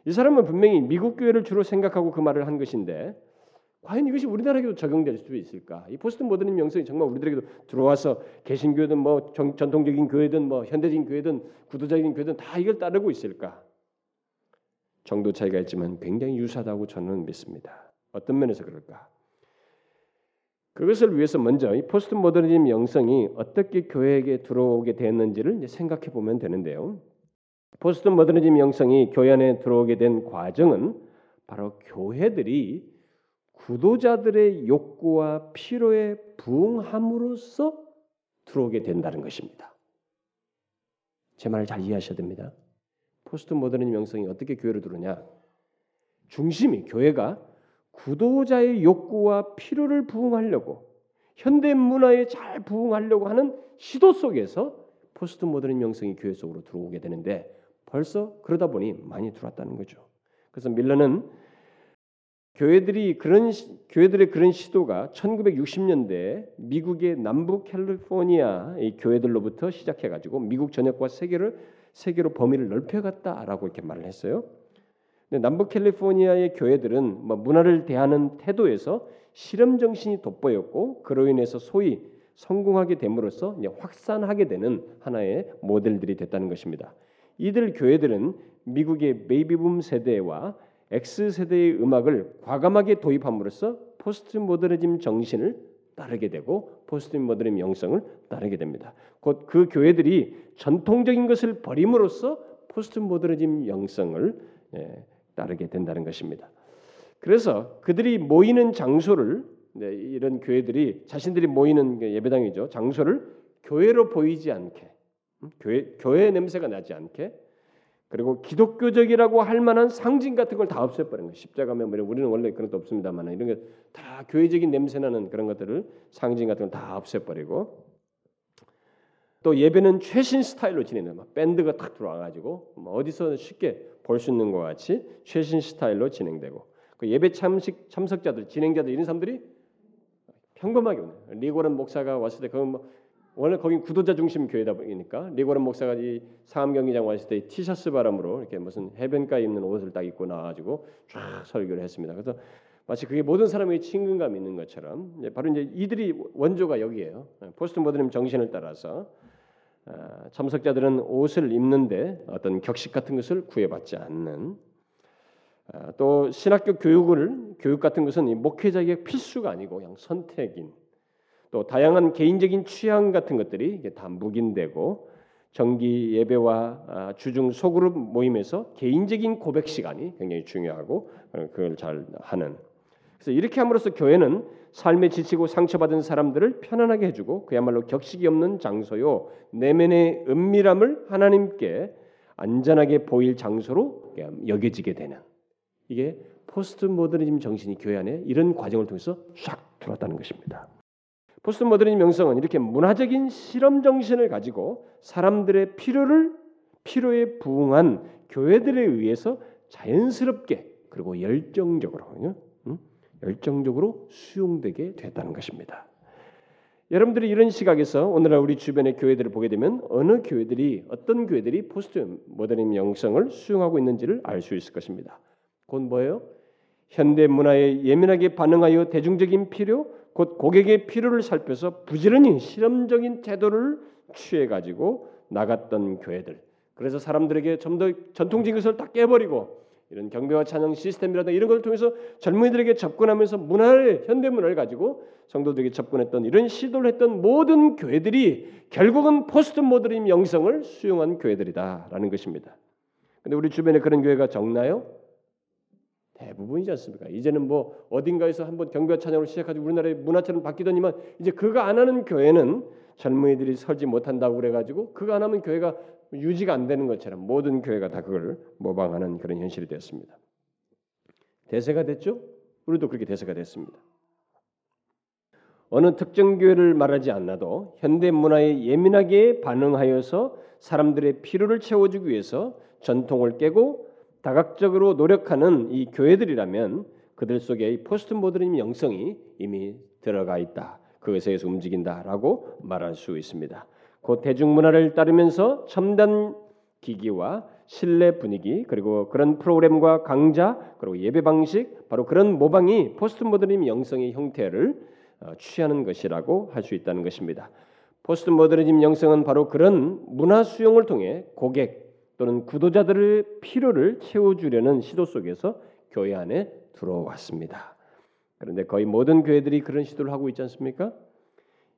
이 사람은 분명히 미국 교회를 주로 생각하고 그 말을 한 것인데 과연 이것이 우리나라에도 적용될 수 있을까? 이 포스트 모더니 명성이 정말 우리들에게도 들어와서 개신교든 뭐 정, 전통적인 교회든 뭐 현대적인 교회든 구도적인 교회든 다 이걸 따르고 있을까? 정도 차이가 있지만 굉장히 유사하다고 저는 믿습니다. 어떤 면에서 그럴까? 그것을 위해서 먼저 이 포스트 모더니즘 영성이 어떻게 교회에게 들어오게 되었는지를 생각해 보면 되는데요. 포스트 모더니즘 영성이 교회 안에 들어오게 된 과정은 바로 교회들이 구도자들의 욕구와 필요에 부응함으로써 들어오게 된다는 것입니다. 제 말을 잘 이해하셔야 됩니다. 포스트 모더니즘 영성이 어떻게 교회로 들어오냐? 중심이 교회가 구도자의 욕구와 필요를 부응하려고 현대 문화에 잘 부응하려고 하는 시도 속에서 포스트 모더니즘 영성이 교회 속으로 들어오게 되는데 벌써 그러다 보니 많이 들어왔다는 거죠. 그래서 밀러는 교회들이 그런 교회들의 그런 시도가 1960년대 미국의 남부 캘리포니아 이 교회들로부터 시작해 가지고 미국 전역과 세계를 세계로 범위를 넓혀갔다라고 이렇게 말을 했어요. 남부 캘리포니아의 교회들은 뭐 문화를 대하는 태도에서 실험 정신이 돋보였고 그로 인해서 소위 성공하게 됨으로써 확산하게 되는 하나의 모델들이 됐다는 것입니다. 이들 교회들은 미국의 베이비붐 세대와 X 세대의 음악을 과감하게 도입함으로써 포스트 모더니즘 정신을 따르게 되고 포스트 모더니즘 영성을 따르게 됩니다. 곧 그 교회들이 전통적인 것을 버림으로써 포스트 모더니즘 영성을 예, 따르게 된다는 것입니다. 그래서 그들이 모이는 장소를 네, 이런 교회들이 자신들이 모이는 그 예배당이죠. 장소를 교회로 보이지 않게 음, 교회 교회 냄새가 나지 않게 그리고 기독교적이라고 할 만한 상징 같은 걸 다 없애버린 거예요. 십자가면 뭐 우리는 원래 그런 것 없습니다만 이런 게 다 교회적인 냄새 나는 그런 것들을 상징 같은 걸 다 없애버리고 또 예배는 최신 스타일로 진행돼요. 밴드가 탁 들어와가지고 뭐 어디서 쉽게 볼 수 있는 것 같이 최신 스타일로 진행되고 그 예배 참식 참석자들 진행자들 이런 사람들이 평범하게 오는 리고란 목사가 왔을 때 그건 뭐 원래 거긴 구도자 중심 교회다 보니까 리고란 목사가 이 상암 경기장 왔을 때 티셔츠 바람으로 이렇게 무슨 해변가에 입는 옷을 딱 입고 나와가지고 쫙 설교를 했습니다. 그래서 마치 그게 모든 사람에게 친근감 있는 것처럼 바로 이제 이들이 원조가 여기에요. 포스트 모더님 정신을 따라서 아, 참석자들은 옷을 입는데 어떤 격식 같은 것을 구애받지 않는 아, 또 신학교 교육을 교육 같은 것은 목회자에게 필수가 아니고 그냥 선택인 또 다양한 개인적인 취향 같은 것들이 다 묵인되고 정기 예배와 아, 주중 소그룹 모임에서 개인적인 고백 시간이 굉장히 중요하고 어, 그걸 잘 하는. 그래서 이렇게 함으로써 교회는 삶에 지치고 상처받은 사람들을 편안하게 해주고 그야말로 격식이 없는 장소요 내면의 은밀함을 하나님께 안전하게 보일 장소로 여겨지게 되는 이게 포스트 모더니즘 정신이 교회 안에 이런 과정을 통해서 쫙 들어왔다는 것입니다. 포스트 모더니즘 영성은 이렇게 문화적인 실험 정신을 가지고 사람들의 필요를 필요에 부응한 교회들에 의해서 자연스럽게 그리고 열정적으로 응? 열정적으로 수용되게 됐다는 것입니다. 여러분들이 이런 시각에서 오늘날 우리 주변의 교회들을 보게 되면 어느 교회들이 어떤 교회들이 포스트 모더니즘 영성을 수용하고 있는지를 알 수 있을 것입니다. 곧 뭐예요? 현대 문화에 예민하게 반응하여 대중적인 필요, 곧 고객의 필요를 살펴서 부지런히 실험적인 태도를 취해 가지고 나갔던 교회들. 그래서 사람들에게 좀 더 전통적인 것을 다 깨버리고 이런 경배와 찬양 시스템이라든가 이런 것을 통해서 젊은이들에게 접근하면서 문화를 현대 문화를 가지고 성도들에게 접근했던 이런 시도를 했던 모든 교회들이 결국은 포스트 모더니즘 영성을 수용한 교회들이다라는 것입니다. 근데 우리 주변에 그런 교회가 적나요? 대부분이지 않습니까? 이제는 뭐 어딘가에서 한번 경배와 찬양을 시작하지 우리나라의 문화처럼 바뀌더니만 이제 그거 안 하는 교회는 젊은이들이 설지 못한다고 그래가지고 그거 안 하면 교회가 유지가 안 되는 것처럼 모든 교회가 다 그걸 모방하는 그런 현실이 되었습니다. 대세가 됐죠? 우리도 그렇게 대세가 됐습니다. 어느 특정 교회를 말하지 않아도 현대 문화에 예민하게 반응하여서 사람들의 필요를 채워주기 위해서 전통을 깨고 다각적으로 노력하는 이 교회들이라면 그들 속에 이 포스트 모더니즘 영성이 이미 들어가 있다. 그것에 의해서 움직인다라고 말할 수 있습니다. 곧 대중문화를 따르면서 첨단 기기와 실내 분위기 그리고 그런 프로그램과 강좌 그리고 예배 방식 바로 그런 모방이 포스트 모더니즘 영성의 형태를 어, 취하는 것이라고 할 수 있다는 것입니다. 포스트 모더니즘 영성은 바로 그런 문화 수용을 통해 고객 또는 구도자들의 필요를 채워주려는 시도 속에서 교회 안에 들어왔습니다. 그런데 거의 모든 교회들이 그런 시도를 하고 있지 않습니까?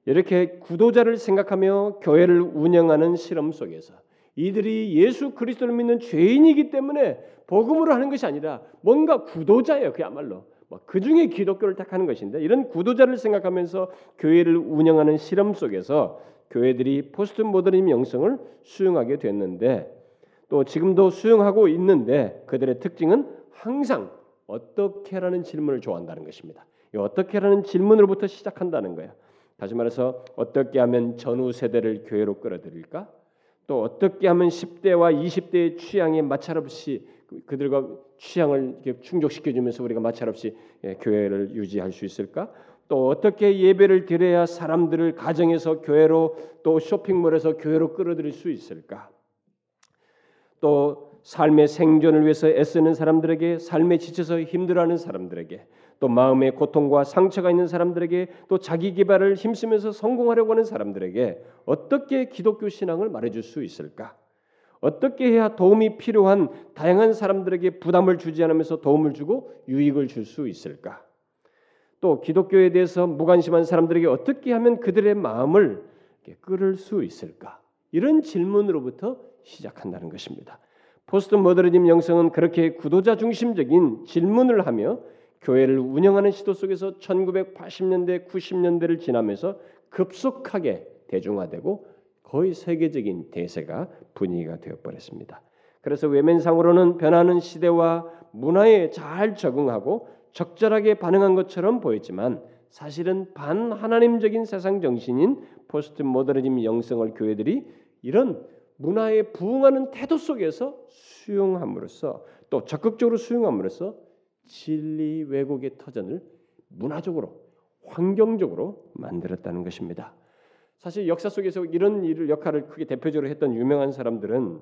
이렇게 구도자를 생각하며 교회를 운영하는 실험 속에서 이들이 예수 그리스도를 믿는 죄인이기 때문에 복음으로 하는 것이 아니라 뭔가 구도자예요. 그야말로 그 중에 기독교를 택하는 것인데 이런 구도자를 생각하면서 교회를 운영하는 실험 속에서 교회들이 포스트 모더니즘 영성을 수용하게 됐는데 또 지금도 수용하고 있는데 그들의 특징은 항상 어떻게라는 질문을 좋아한다는 것입니다. 어떻게라는 질문으로부터 시작한다는 거야. 다시 말해서 어떻게 하면 전후 세대를 교회로 끌어들일까? 또 어떻게 하면 10대와 20대의 취향에 마찰없이 그들과 취향을 충족시켜 주면서 우리가 마찰없이 예, 교회를 유지할 수 있을까? 또 어떻게 예배를 드려야 사람들을 가정에서 교회로 또 쇼핑몰에서 교회로 끌어들일 수 있을까? 또 삶의 생존을 위해서 애쓰는 사람들에게 삶에 지쳐서 힘들어하는 사람들에게 또 마음의 고통과 상처가 있는 사람들에게 또 자기 개발을 힘쓰면서 성공하려고 하는 사람들에게 어떻게 기독교 신앙을 말해줄 수 있을까? 어떻게 해야 도움이 필요한 다양한 사람들에게 부담을 주지 않으면서 도움을 주고 유익을 줄 수 있을까? 또 기독교에 대해서 무관심한 사람들에게 어떻게 하면 그들의 마음을 끌을 수 있을까? 이런 질문으로부터 시작한다는 것입니다. 포스트 모더니즘 영성은 그렇게 구도자 중심적인 질문을 하며 교회를 운영하는 시도 속에서 1980년대, 90년대를 지나면서 급속하게 대중화되고 거의 세계적인 대세가 분위기가 되어버렸습니다. 그래서 외면상으로는 변하는 시대와 문화에 잘 적응하고 적절하게 반응한 것처럼 보였지만 사실은 반하나님적인 세상 정신인 포스트 모더니즘 영성을 교회들이 이런 문화에 부응하는 태도 속에서 수용함으로써 또 적극적으로 수용함으로써 진리 왜곡의 터전을 문화적으로 환경적으로 만들었다는 것입니다. 사실 역사 속에서 이런 일을 역할을 크게 대표적으로 했던 유명한 사람들은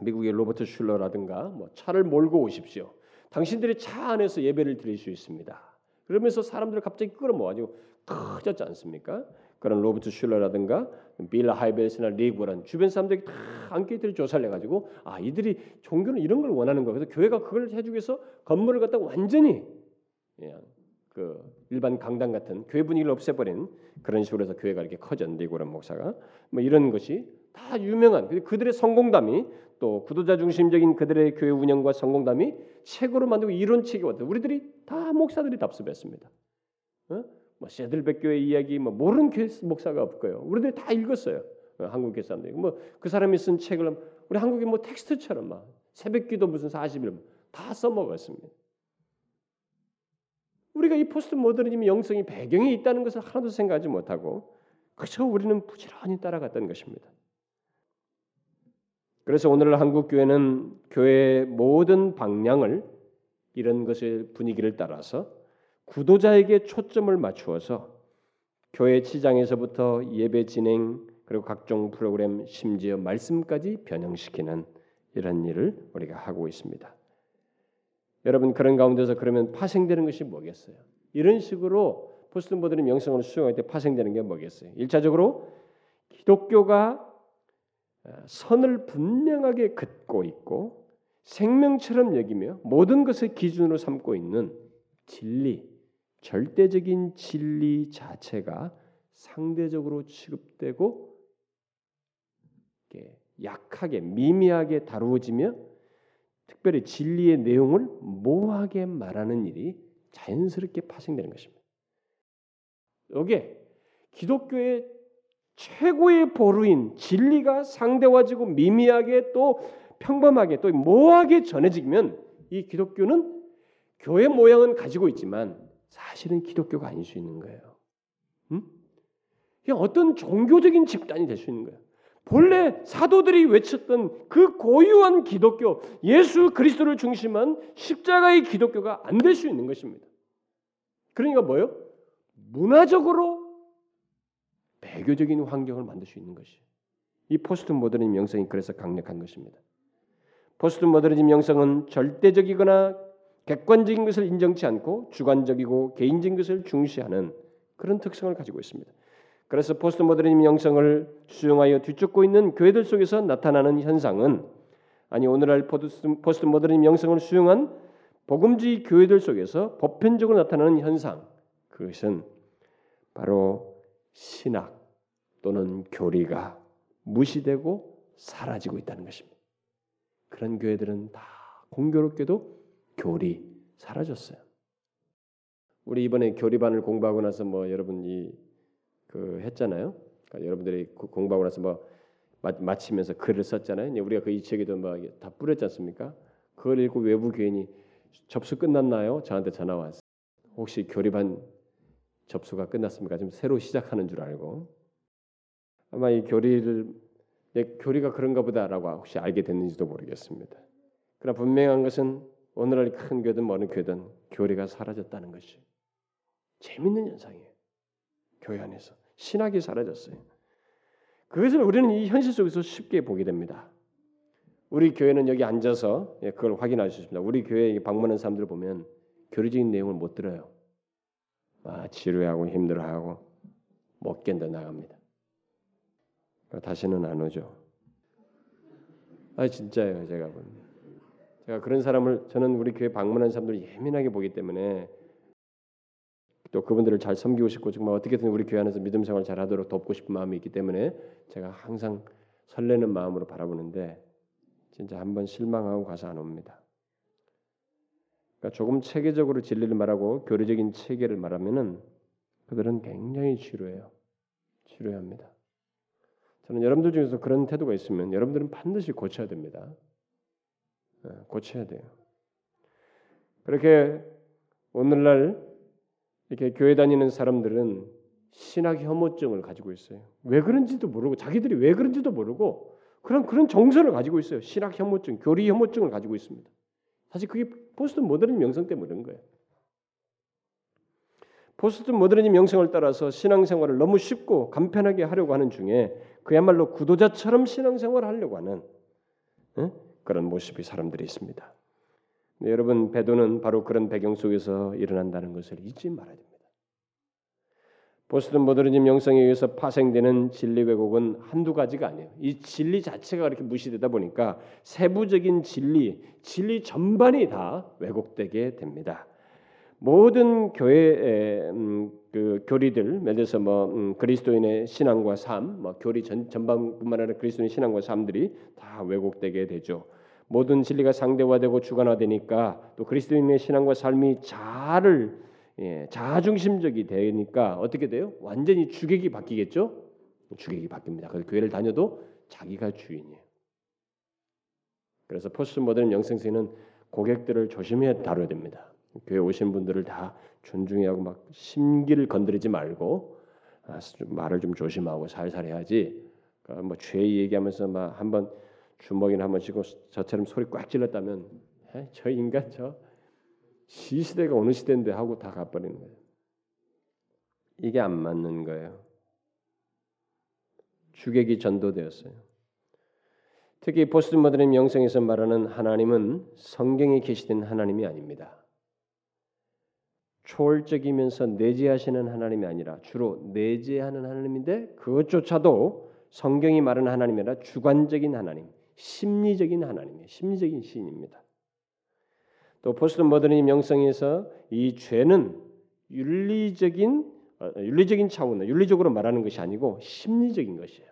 미국의 로버트 슐러라든가 뭐 차를 몰고 오십시오. 당신들이 차 안에서 예배를 드릴 수 있습니다. 그러면서 사람들을 갑자기 끌어모아가지고 커졌지 않습니까? 그런 로버트 슐러라든가 빌 하이벨스나 리그란 주변 사람들이 다 안케이트를 조사를 해가지고 아 이들이 종교는 이런 걸 원하는 거 그래서 교회가 그걸 해주기 위해서 건물을 갖다 완전히 예, 그 일반 강당 같은 교회 분위기를 없애버린 그런 식으로 해서 교회가 이렇게 커졌는데 이고란 목사가 뭐 이런 것이 다 유명한 그들의 성공담이 또 구도자 중심적인 그들의 교회 운영과 성공담이 책으로 만들고 이론책이 왔다. 우리들이 다 목사들이 답습했습니다. 어? 뭐 세들백교의 이야기 뭐 모르는 목사가 없고요. 우리들이 다 읽었어요. 어, 한국 교회 사람들이 뭐 그 사람이 쓴 책을 우리 한국의 뭐 텍스트처럼 막 새벽기도 무슨 40일 다 써먹었습니다. 우리가 이 포스트 모더니즘 영성이 배경에 있다는 것을 하나도 생각하지 못하고 그저 우리는 부지런히 따라갔던 것입니다. 그래서 오늘 한국 교회는 교회의 모든 방향을 이런 것의 분위기를 따라서 구도자에게 초점을 맞추어서 교회 치장에서부터 예배 진행 그리고 각종 프로그램 심지어 말씀까지 변형시키는 이런 일을 우리가 하고 있습니다. 여러분 그런 가운데서 그러면 파생되는 것이 뭐겠어요? 이런 식으로 포스트 모더니 명성을 수용할 때 파생되는 게 뭐겠어요? 일차적으로 기독교가 어, 선을 분명하게 긋고 있고 생명처럼 여기며 모든 것을 기준으로 삼고 있는 진리, 절대적인 진리 자체가 상대적으로 취급되고 약하게 미미하게 다루어지며 특별히 진리의 내용을 모호하게 말하는 일이 자연스럽게 파생되는 것입니다. 여기에 기독교의 최고의 보루인 진리가 상대화지고 미미하게 또 평범하게 또 모호하게 전해지면 이 기독교는 교회 모양은 가지고 있지만 사실은 기독교가 아닐 수 있는 거예요. 음? 그냥 어떤 종교적인 집단이 될 수 있는 거예요. 본래 사도들이 외쳤던 그 고유한 기독교, 예수 그리스도를 중심한 십자가의 기독교가 안 될 수 있는 것입니다. 그러니까 뭐요? 문화적으로 배교적인 환경을 만들 수 있는 것이. 이 포스트 모더니즘 영성이 그래서 강력한 것입니다. 포스트 모더니즘 영성은 절대적이거나 객관적인 것을 인정치 않고 주관적이고 개인적인 것을 중시하는 그런 특성을 가지고 있습니다. 그래서 포스트 모더니즘 영성을 수용하여 뒤쫓고 있는 교회들 속에서 나타나는 현상은 아니 오늘날 포스트 모더니즘 영성을 수용한 복음주의 교회들 속에서 보편적으로 나타나는 현상 그것은 바로 신학 또는 교리가 무시되고 사라지고 있다는 것입니다. 그런 교회들은 다 공교롭게도 교리 사라졌어요. 우리 이번에 교리반을 공부하고 나서 뭐 여러분이 그 했잖아요. 그러니까 여러분들이 공부하고 나서 뭐 마 치면서 글을 썼잖아요. 우리가 그 이 책에도 뭐다 뿌렸지 않습니까? 그걸 읽고 외부 교인이 접수 끝났나요? 저한테 전화 왔어요. 혹시 교리반 접수가 끝났습니까? 지금 새로 시작하는 줄 알고 아마 이 교리를 예, 교리가 그런가 보다라고 혹시 알게 됐는지도 모르겠습니다. 그러나 분명한 것은 오늘날 큰 교든 먼 교든 교리가 사라졌다는 것이 재밌는 현상이에요. 교회 안에서 신학이 사라졌어요. 그것을 우리는 이 현실 속에서 쉽게 보게 됩니다. 우리 교회는 여기 앉아서 예, 그걸 확인할 수 있습니다. 우리 교회에 방문하는 사람들 보면 교리적인 내용을 못 들어요. 아, 지루하고 힘들어하고 못 견뎌 나갑니다. 다시는 안 오죠. 아 진짜예요, 제가 보면. 제가 그런 사람을 저는 우리 교회 방문한 사람들 예민하게 보기 때문에 또 그분들을 잘 섬기고 싶고 정말 어떻게든 우리 교회 안에서 믿음 생활 잘하도록 돕고 싶은 마음이 있기 때문에 제가 항상 설레는 마음으로 바라보는데 진짜 한번 실망하고 가서 안 옵니다. 그러니까 조금 체계적으로 진리를 말하고 교리적인 체계를 말하면은 그들은 굉장히 지루해요. 지루합니다. 저는 여러분들 중에서 그런 태도가 있으면 여러분들은 반드시 고쳐야 됩니다. 예, 고쳐야 돼요. 그렇게 오늘날 이렇게 교회 다니는 사람들은 신학 혐오증을 가지고 있어요. 왜 그런지도 모르고 자기들이 왜 그런지도 모르고 그런 그런 정서를 가지고 있어요. 신학 혐오증, 교리 혐오증을 가지고 있습니다. 사실 그게 포스트 모더니즘 명성 때문에 그런 거예요. 포스트 모더니즘 명성을 따라서 신앙생활을 너무 쉽고 간편하게 하려고 하는 중에 그야말로 구도자처럼 신앙생활을 하려고 하는 응? 그런 모습이 사람들이 있습니다. 네, 여러분 배도는 바로 그런 배경 속에서 일어난다는 것을 잊지 말아야 됩니다. 보스턴 모더니즘 영성에 의해서 파생되는 진리 왜곡은 한두 가지가 아니에요. 이 진리 자체가 그렇게 무시되다 보니까 세부적인 진리, 진리 전반이 다 왜곡되게 됩니다. 모든 교회의 음, 그 교리들, 예를 들어서 뭐 음, 그리스도인의 신앙과 삶, 뭐 교리 전, 전반뿐만 아니라 그리스도인 신앙과 삶들이 다 왜곡되게 되죠. 모든 진리가 상대화되고 주관화되니까 또 그리스도인의 신앙과 삶이 자를 예, 자중심적이 되니까 어떻게 돼요? 완전히 주객이 바뀌겠죠? 주객이 바뀝니다. 그래서 교회를 다녀도 자기가 주인이에요. 그래서 포스트 모던 영생세는 고객들을 조심해 다뤄야 됩니다. 교회 오신 분들을 다 존중해하고 막 심기를 건드리지 말고 아, 말을 좀 조심하고 살살 해야지. 그러니까 뭐 죄 얘기하면서 막 한번 주먹이나 한번 쥐고 저처럼 소리 꽉 질렀다면 에? 저 인간 저 시시대가 어느 시대인데 하고 다 가버리는 거예요. 이게 안 맞는 거예요. 주객이 전도되었어요. 특히 포스트 모더니즘 영성에서 말하는 하나님은 성경에 계시된 하나님이 아닙니다. 초월적이면서 내재하시는 하나님이 아니라 주로 내재하는 하나님인데 그것조차도 성경이 말하는 하나님이 아니라 주관적인 하나님, 심리적인 하나님이에요. 심리적인 신입니다. 또 포스트 모더니즘 영성에서 이 죄는 윤리적인 어, 윤리적인 차원, 윤리적으로 말하는 것이 아니고 심리적인 것이에요.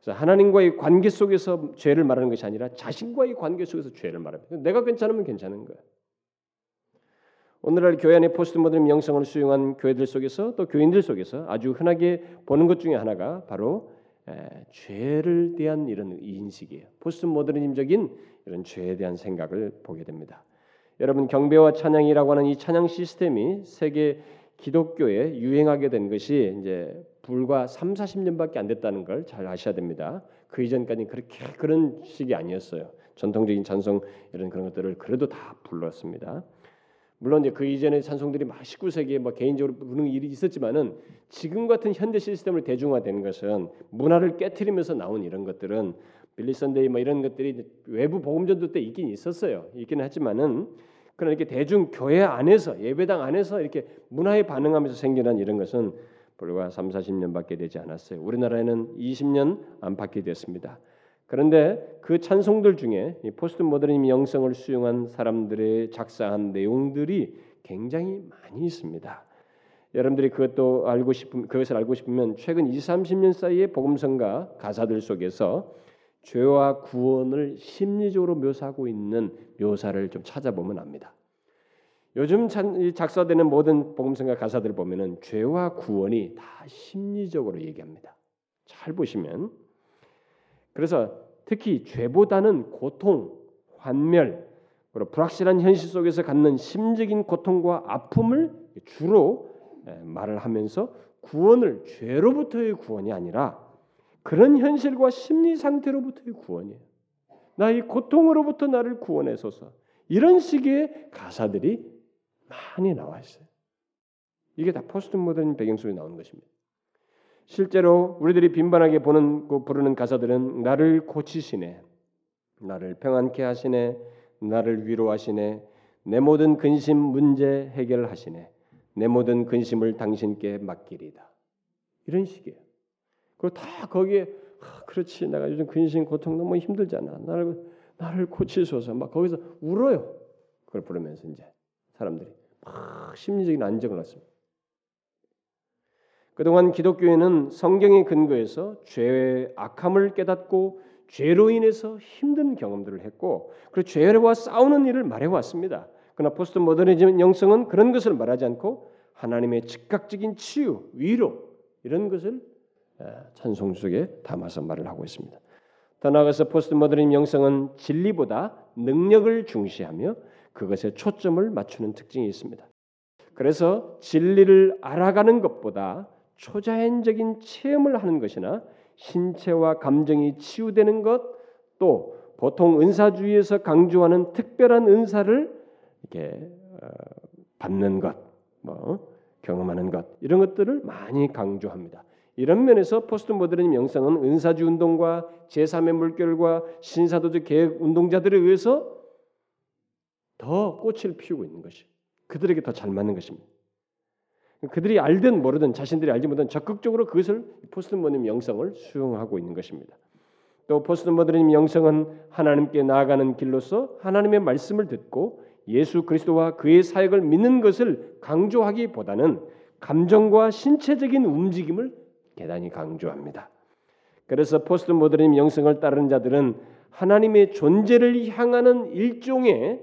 그래서 하나님과의 관계 속에서 죄를 말하는 것이 아니라 자신과의 관계 속에서 죄를 말합니다. 내가 괜찮으면 괜찮은 거예요. 오늘날 교회 안에 포스트 모더니즘 영성을 수용한 교회들 속에서 또 교인들 속에서 아주 흔하게 보는 것 중에 하나가 바로 에, 죄를 대한 이런 인식이에요. 포스트 모더니즘적인 이런 죄에 대한 생각을 보게 됩니다. 여러분 경배와 찬양이라고 하는 이 찬양 시스템이 세계 기독교에 유행하게 된 것이 이제 불과 3, 40년밖에 안 됐다는 걸 잘 아셔야 됩니다. 그 이전까지는 그렇게 그런 식이 아니었어요. 전통적인 찬송 이런 그런 것들을 그래도 다 불렀습니다. 물론 이제 그 이전에 찬송들이 막 19세기에 뭐 개인적으로 부르는 일이 있었지만은 지금 같은 현대 시스템을 대중화된 것은 문화를 깨뜨리면서 나온 이런 것들은 빌리 선데이 뭐 이런 것들이 외부 복음전도 때 있긴 있었어요. 있기는 하지만은 그러나 이렇게 대중 교회 안에서 예배당 안에서 이렇게 문화에 반응하면서 생겨난 이런 것은 불과 3, 40년밖에 되지 않았어요. 우리나라에는 20년 안팎이 됐습니다. 그런데 그 찬송들 중에 포스트 모더니즘 영성을 수용한 사람들의 작사한 내용들이 굉장히 많이 있습니다. 여러분들이 그것도 알고 싶으면 그것을 알고 싶으면 최근 20, 30년 사이의 복음성가 가사들 속에서 죄와 구원을 심리적으로 묘사하고 있는 묘사를 좀 찾아보면 압니다. 요즘 작사되는 모든 복음성가 가사들을 보면은 죄와 구원이 다 심리적으로 얘기합니다. 잘 보시면 그래서 특히 죄보다는 고통, 환멸, 그리고 불확실한 현실 속에서 갖는 심적인 고통과 아픔을 주로 말을 하면서 구원을 죄로부터의 구원이 아니라 그런 현실과 심리 상태로부터의 구원이에요. 나이 고통으로부터 나를 구원해소서. 이런 식의 가사들이 많이 나와 있어요. 이게 다 포스트 모던 배경 속에 나오는 것입니다. 실제로 우리들이 빈번하게 보는 그 부르는 가사들은 나를 고치시네, 나를 평안케 하시네, 나를 위로하시네, 내 모든 근심 문제 해결하시네, 내 모든 근심을 당신께 맡기리다. 이런 식이에요. 그리고 다 거기에 아, 그렇지 내가 요즘 근심 고통 너무 힘들잖아. 나를 나를 고치소서 막 거기서 울어요. 그걸 부르면서 이제 사람들이 막 심리적인 안정을 얻습니다. 그동안 기독교회는 성경의 근거에서 죄의 악함을 깨닫고 죄로 인해서 힘든 경험들을 했고 그리고 죄와 싸우는 일을 말해왔습니다. 그러나 포스트 모더니즘 영성은 그런 것을 말하지 않고 하나님의 즉각적인 치유, 위로 이런 것을 찬송 속에 담아서 말을 하고 있습니다. 더 나아가서 포스트 모더니즘 영성은 진리보다 능력을 중시하며 그것에 초점을 맞추는 특징이 있습니다. 그래서 진리를 알아가는 것보다 초자연적인 체험을 하는 것이나 신체와 감정이 치유되는 것, 또 보통 은사주의에서 강조하는 특별한 은사를 이렇게 어, 받는 것, 뭐 경험하는 것 이런 것들을 많이 강조합니다. 이런 면에서 포스트 모더니즘 영성은 은사주의 운동과 제3의 물결과 신사도적 개혁 운동자들에 의해서 더 꽃을 피우고 있는 것이 그들에게 더 잘 맞는 것입니다. 그들이 알든 모르든 자신들이 알지 못한 적극적으로 그것을 포스트 모더니즘 영성을 수용하고 있는 것입니다. 또 포스트 모더니즘 영성은 하나님께 나아가는 길로서 하나님의 말씀을 듣고 예수 그리스도와 그의 사역을 믿는 것을 강조하기보다는 감정과 신체적인 움직임을 대단히 강조합니다. 그래서 포스트 모더니즘 영성을 따르는 자들은 하나님의 존재를 향하는 일종의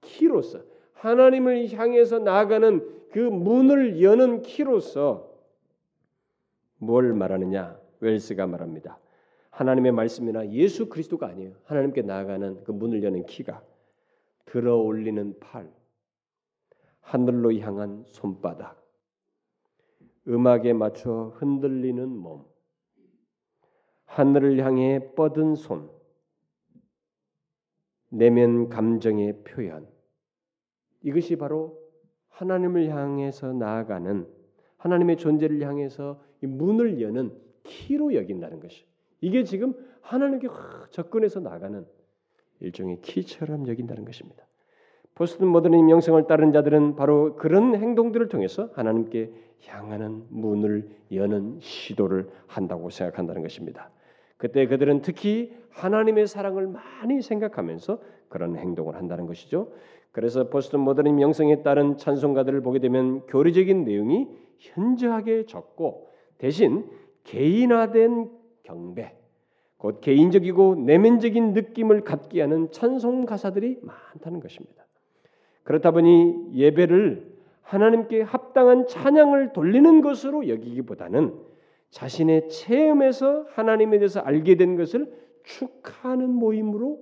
키로서 하나님을 향해서 나아가는 그 문을 여는 키로서 뭘 말하느냐? 웰스가 말합니다. 하나님의 말씀이나 예수 그리스도가 아니에요. 하나님께 나아가는 그 문을 여는 키가 들어 올리는 팔, 하늘로 향한 손바닥, 음악에 맞춰 흔들리는 몸, 하늘을 향해 뻗은 손, 내면 감정의 표현. 이것이 바로 하나님을 향해서 나아가는 하나님의 존재를 향해서 문을 여는 키로 여긴다는 것이. 이게 지금 하나님께 접근해서 나가는 일종의 키처럼 여긴다는 것입니다. 포스트 모더니즘 영성을 따른 자들은 바로 그런 행동들을 통해서 하나님께 향하는 문을 여는 시도를 한다고 생각한다는 것입니다. 그때 그들은 특히 하나님의 사랑을 많이 생각하면서 그런 행동을 한다는 것이죠. 그래서 포스트 모더니즘 영성에 따른 찬송가들을 보게 되면 교리적인 내용이 현저하게 적고 대신 개인화된 경배, 곧 개인적이고 내면적인 느낌을 갖게 하는 찬송 가사들이 많다는 것입니다. 그렇다 보니 예배를 하나님께 합당한 찬양을 돌리는 것으로 여기기보다는 자신의 체험에서 하나님에 대해서 알게 된 것을 축하하는 모임으로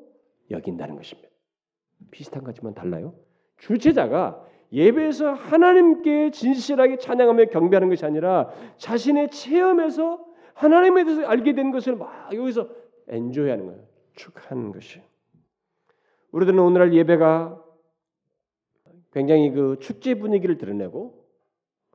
여긴다는 것입니다. 비슷한 거지만 달라요. 주체자가 예배에서 하나님께 진실하게 찬양하며 경배하는 것이 아니라 자신의 체험에서 하나님에 대해서 알게 된 것을 막 여기서 엔조이하는 거예요. 축하하는 것이. 우리들은 오늘날 예배가 굉장히 그 축제 분위기를 드러내고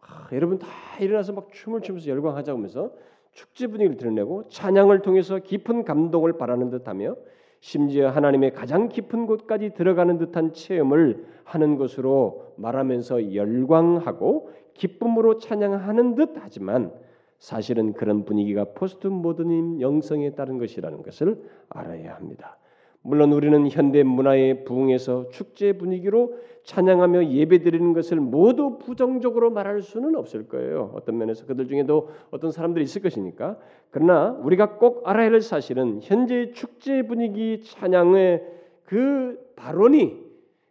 아, 여러분 다 일어나서 막 춤을 추면서 열광하자 면서 축제 분위기를 드러내고 찬양을 통해서 깊은 감동을 바라는 듯하며 심지어 하나님의 가장 깊은 곳까지 들어가는 듯한 체험을 하는 것으로 말하면서 열광하고 기쁨으로 찬양하는 듯 하지만 사실은 그런 분위기가 포스트 모더니즘 영성에 따른 것이라는 것을 알아야 합니다. 물론 우리는 현대 문화의 부흥에서 축제 분위기로 찬양하며 예배드리는 것을 모두 부정적으로 말할 수는 없을 거예요. 어떤 면에서 그들 중에도 어떤 사람들이 있을 것이니까. 그러나 우리가 꼭 알아야 할 사실은 현재 축제 분위기 찬양의 그 발원이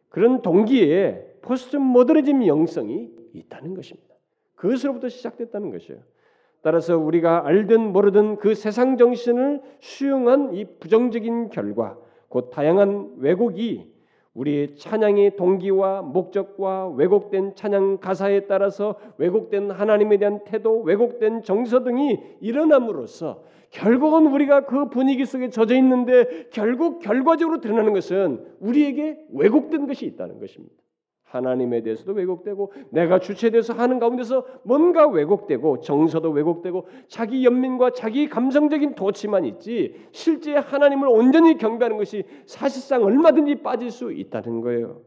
그런 동기에 포스트 모더니즘 영성이 있다는 것입니다. 그것으로부터 시작됐다는 것이에요. 따라서 우리가 알든 모르든 그 세상 정신을 수용한 이 부정적인 결과 곧 다양한 왜곡이 우리의 찬양의 동기와 목적과 왜곡된 찬양 가사에 따라서 왜곡된 하나님에 대한 태도, 왜곡된 정서 등이 일어남으로써 결국은 우리가 그 분위기 속에 젖어 있는데 결국 결과적으로 드러나는 것은 우리에게 왜곡된 것이 있다는 것입니다. 하나님에 대해서도 왜곡되고 내가 주체돼서 하는 가운데서 뭔가 왜곡되고 정서도 왜곡되고 자기 연민과 자기 감성적인 도치만 있지 실제 하나님을 온전히 경배하는 것이 사실상 얼마든지 빠질 수 있다는 거예요.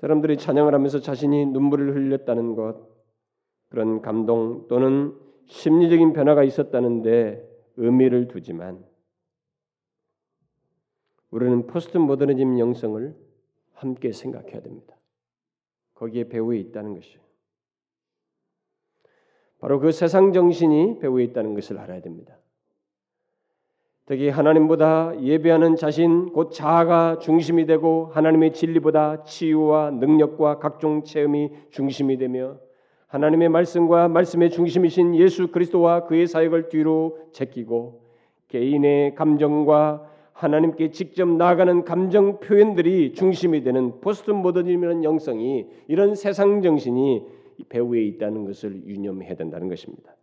사람들이 찬양을 하면서 자신이 눈물을 흘렸다는 것 그런 감동 또는 심리적인 변화가 있었다는데 의미를 두지만 우리는 포스트 모더니즘 영성을 함께 생각해야 됩니다. 거기에 배후에 있다는 것이에요. 바로 그 세상 정신이 배후에 있다는 것을 알아야 됩니다. 특히 하나님보다 예배하는 자신 곧 자아가 중심이 되고 하나님의 진리보다 치유와 능력과 각종 체험이 중심이 되며 하나님의 말씀과 말씀의 중심이신 예수 그리스도와 그의 사역을 뒤로 제끼고 개인의 감정과 하나님께 직접 나아가는 감정 표현들이 중심이 되는 포스트 모더니즘이라는 영성이 이런 세상 정신이 배후에 있다는 것을 유념해야 된다는 것입니다.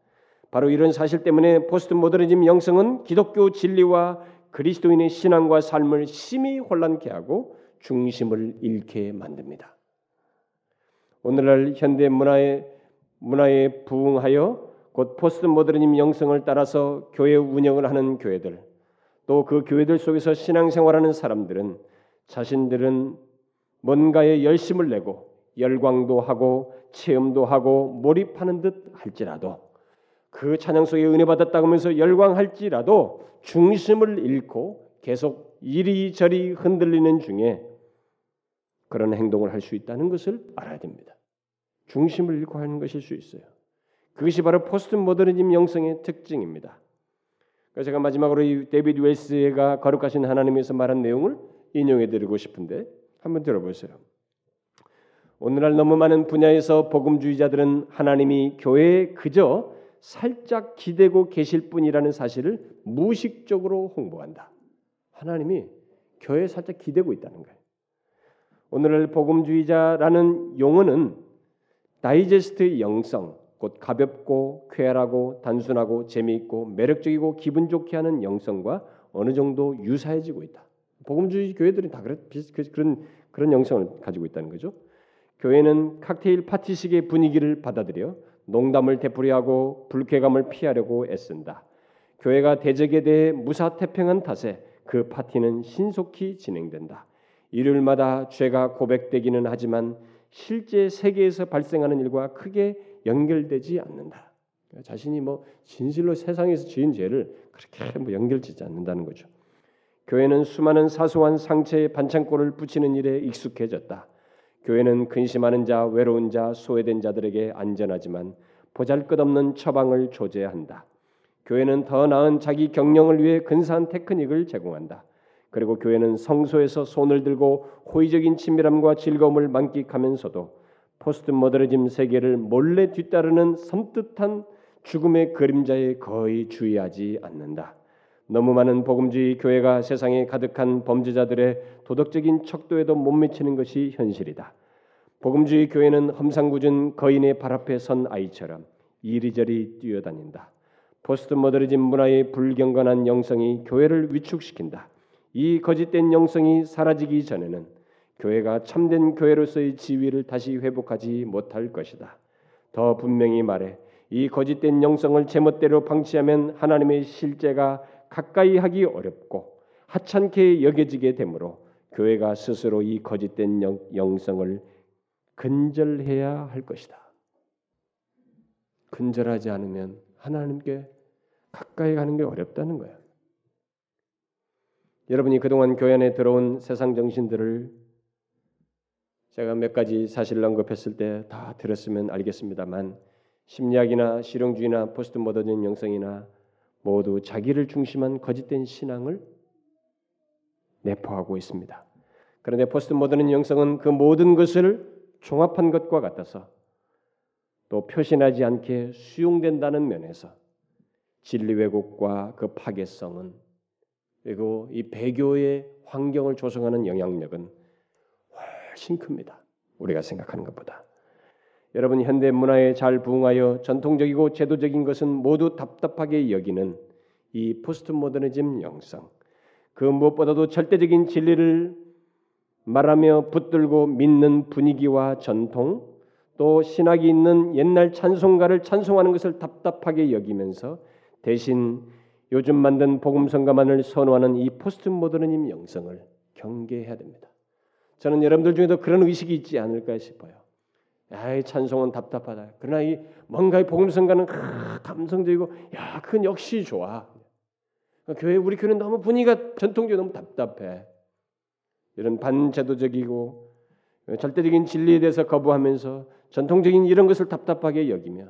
바로 이런 사실 때문에 포스트 모더니즘 영성은 기독교 진리와 그리스도인의 신앙과 삶을 심히 혼란케 하고 중심을 잃게 만듭니다. 오늘날 현대 문화의 문화에 부응하여 곧 포스트 모더니즘 영성을 따라서 교회 운영을 하는 교회들 또 그 교회들 속에서 신앙생활하는 사람들은 자신들은 뭔가에 열심을 내고 열광도 하고 체험도 하고 몰입하는 듯 할지라도 그 찬양 속에 은혜 받았다고 하면서 열광할지라도 중심을 잃고 계속 이리저리 흔들리는 중에 그런 행동을 할 수 있다는 것을 알아야 됩니다. 중심을 잃고 하는 것일 수 있어요. 그것이 바로 포스트 모더니즘 영성의 특징입니다. 그래서 제가 마지막으로 이 데이비드 웰스가 거룩하신 하나님에서 말한 내용을 인용해 드리고 싶은데 한번 들어보세요. 오늘날 너무 많은 분야에서 복음주의자들은 하나님이 교회에 그저 살짝 기대고 계실 뿐이라는 사실을 무의식적으로 홍보한다. 하나님이 교회에 살짝 기대고 있다는 거예요. 오늘날 복음주의자라는 용어는 다이제스트의 영성, 곧 가볍고 쾌활하고 단순하고 재미있고 매력적이고 기분 좋게 하는 영성과 어느 정도 유사해지고 있다. 복음주의 교회들이 다 그, 그런 그런 영성을 가지고 있다는 거죠. 교회는 칵테일 파티식의 분위기를 받아들여 농담을 되풀이하고 불쾌감을 피하려고 애쓴다. 교회가 대적에 대해 무사태평한 탓에 그 파티는 신속히 진행된다. 일요일마다 죄가 고백되기는 하지만 실제 세계에서 발생하는 일과 크게 연결되지 않는다. 자신이 뭐 진실로 세상에서 지은 죄를 그렇게 뭐 연결짓지 않는다는 거죠. 교회는 수많은 사소한 상처에 반창고를 붙이는 일에 익숙해졌다. 교회는 근심하는 자, 외로운 자, 소외된 자들에게 안전하지만 보잘것없는 처방을 조제한다. 교회는 더 나은 자기 경영을 위해 근사한 테크닉을 제공한다. 그리고 교회는 성소에서 손을 들고 호의적인 친밀함과 즐거움을 만끽하면서도 포스트 모더니즘 세계를 몰래 뒤따르는 섬뜩한 죽음의 그림자에 거의 주의하지 않는다. 너무 많은 복음주의 교회가 세상에 가득한 범죄자들의 도덕적인 척도에도 못 미치는 것이 현실이다. 복음주의 교회는 험상궂은 거인의 발 앞에 선 아이처럼 이리저리 뛰어다닌다. 포스트 모더니즘 문화의 불경건한 영성이 교회를 위축시킨다. 이 거짓된 영성이 사라지기 전에는 교회가 참된 교회로서의 지위를 다시 회복하지 못할 것이다. 더 분명히 말해 이 거짓된 영성을 제멋대로 방치하면 하나님의 실제가 가까이 하기 어렵고 하찮게 여겨지게 되므로 교회가 스스로 이 거짓된 영, 성을 근절해야 할 것이다. 근절하지 않으면 하나님께 가까이 가는 게 어렵다는 거예요. 여러분이 그동안 교회 안에 들어온 세상 정신들을 제가 몇 가지 사실을 언급했을 때 다 들었으면 알겠습니다만 심리학이나 실용주의나 포스트 모더니즘 영성이나 모두 자기를 중심한 거짓된 신앙을 내포하고 있습니다. 그런데 포스트 모더니즘 영성은 그 모든 것을 종합한 것과 같아서 또 표시나지 않게 수용된다는 면에서 진리 왜곡과 그 파괴성은 그리고 이 배교의 환경을 조성하는 영향력은 훨씬 큽니다. 우리가 생각하는 것보다. 여러분 현대 문화에 잘 부응하여 전통적이고 제도적인 것은 모두 답답하게 여기는 이 포스트 모더니즘 영성. 그 무엇보다도 절대적인 진리를 말하며 붙들고 믿는 분위기와 전통 또 신학이 있는 옛날 찬송가를 찬송하는 것을 답답하게 여기면서 대신 요즘 만든 복음성가만을 선호하는 이 포스트 모더니즘 영성을 경계해야 됩니다. 저는 여러분들 중에도 그런 의식이 있지 않을까 싶어요. 야, 찬송은 답답하다. 그러나 이 뭔가 이 복음성가는 감성적이고 야, 그건 역시 좋아. 교회 우리 교회는 너무 분위기가 전통적이 너무 답답해. 이런 반제도적이고 절대적인 진리에 대해서 거부하면서 전통적인 이런 것을 답답하게 여기며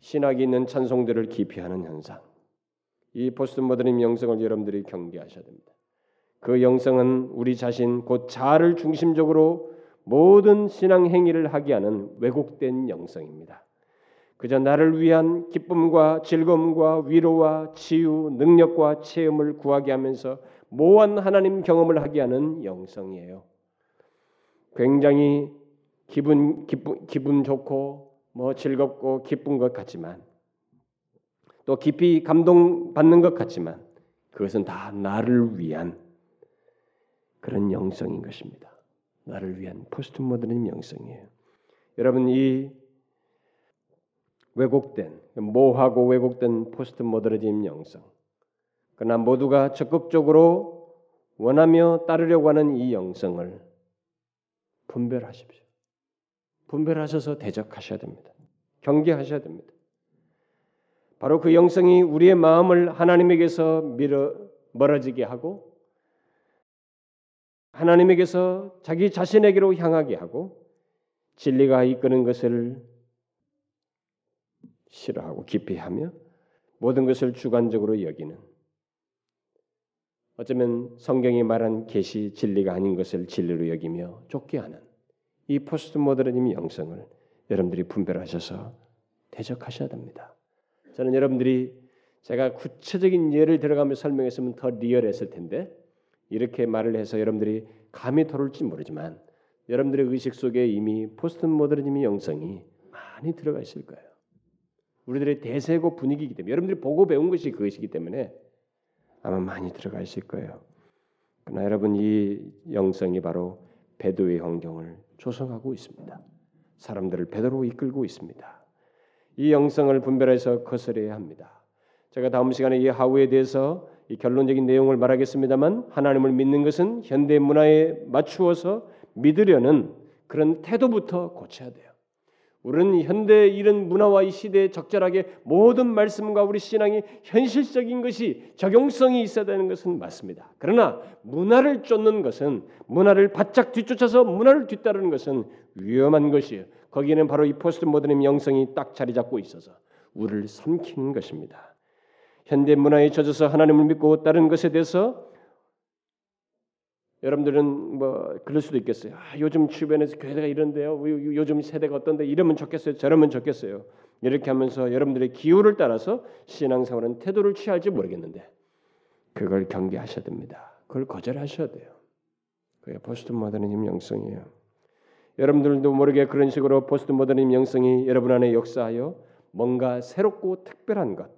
신학이 있는 찬송들을 기피하는 현상. 이 포스트 모더니즘 영성을 여러분들이 경계하셔야 됩니다. 그 영성은 우리 자신 곧 자아를 중심적으로 모든 신앙 행위를 하게 하는 왜곡된 영성입니다. 그저 나를 위한 기쁨과 즐거움과 위로와 치유, 능력과 체험을 구하게 하면서 모호한 하나님 경험을 하게 하는 영성이에요. 굉장히 기분 기분 기분 좋고 뭐 즐겁고 기쁜 것 같지만 또 깊이 감동받는 것 같지만 그것은 다 나를 위한 그런 영성인 것입니다. 나를 위한 포스트 모더니즘 영성이에요. 여러분 이 왜곡된 모호하고 왜곡된 포스트 모더니즘 영성. 그러나 모두가 적극적으로 원하며 따르려고 하는 이 영성을 분별하십시오. 분별하셔서 대적하셔야 됩니다. 경계하셔야 됩니다. 바로 그 영성이 우리의 마음을 하나님에게서 밀어 멀어지게 하고 하나님에게서 자기 자신에게로 향하게 하고 진리가 이끄는 것을 싫어하고 기피하며 모든 것을 주관적으로 여기는 어쩌면 성경이 말한 계시 진리가 아닌 것을 진리로 여기며 쫓게 하는 이 포스트 모더니즘 영성을 여러분들이 분별하셔서 대적하셔야 됩니다. 저는 여러분들이 제가 구체적인 예를 들어가며 설명했으면 더 리얼했을 텐데 이렇게 말을 해서 여러분들이 감이 덜 올지 모르지만 여러분들의 의식 속에 이미 포스트 모더니즘의 영성이 많이 들어가 있을 거예요. 우리들의 대세고 분위기이기 때문에 여러분들이 보고 배운 것이 그것이기 때문에 아마 많이 들어가 있을 거예요. 그러나 여러분 이 영성이 바로 배도의 환경을 조성하고 있습니다. 사람들을 배도로 이끌고 있습니다. 이 영성을 분별해서 거스려야 합니다. 제가 다음 시간에 이 하우에 대해서 이 결론적인 내용을 말하겠습니다만 하나님을 믿는 것은 현대 문화에 맞추어서 믿으려는 그런 태도부터 고쳐야 돼요. 우리는 현대 이런 문화와 이 시대에 적절하게 모든 말씀과 우리 신앙이 현실적인 것이 적용성이 있어야 되는 것은 맞습니다. 그러나 문화를 쫓는 것은 문화를 바짝 뒤쫓아서 문화를 뒤따르는 것은 위험한 것이에요. 거기에는 바로 이 포스트 모더니즘 영성이 딱 자리 잡고 있어서 우리를 삼키는 것입니다. 현대 문화에 젖어서 하나님을 믿고 다른 것에 대해서 여러분들은 뭐 그럴 수도 있겠어요. 아, 요즘 주변에서 교회가 이런데요. 요즘 세대가 어떤데 이러면 좋겠어요. 저러면 좋겠어요. 이렇게 하면서 여러분들의 기호를 따라서 신앙생활은 태도를 취할지 모르겠는데 그걸 경계하셔야 됩니다. 그걸 거절하셔야 돼요. 그게 포스트 모더니즘 영성이에요. 여러분들도 모르게 그런 식으로 포스트 모더니즘 영성이 여러분 안에 역사하여 뭔가 새롭고 특별한 것,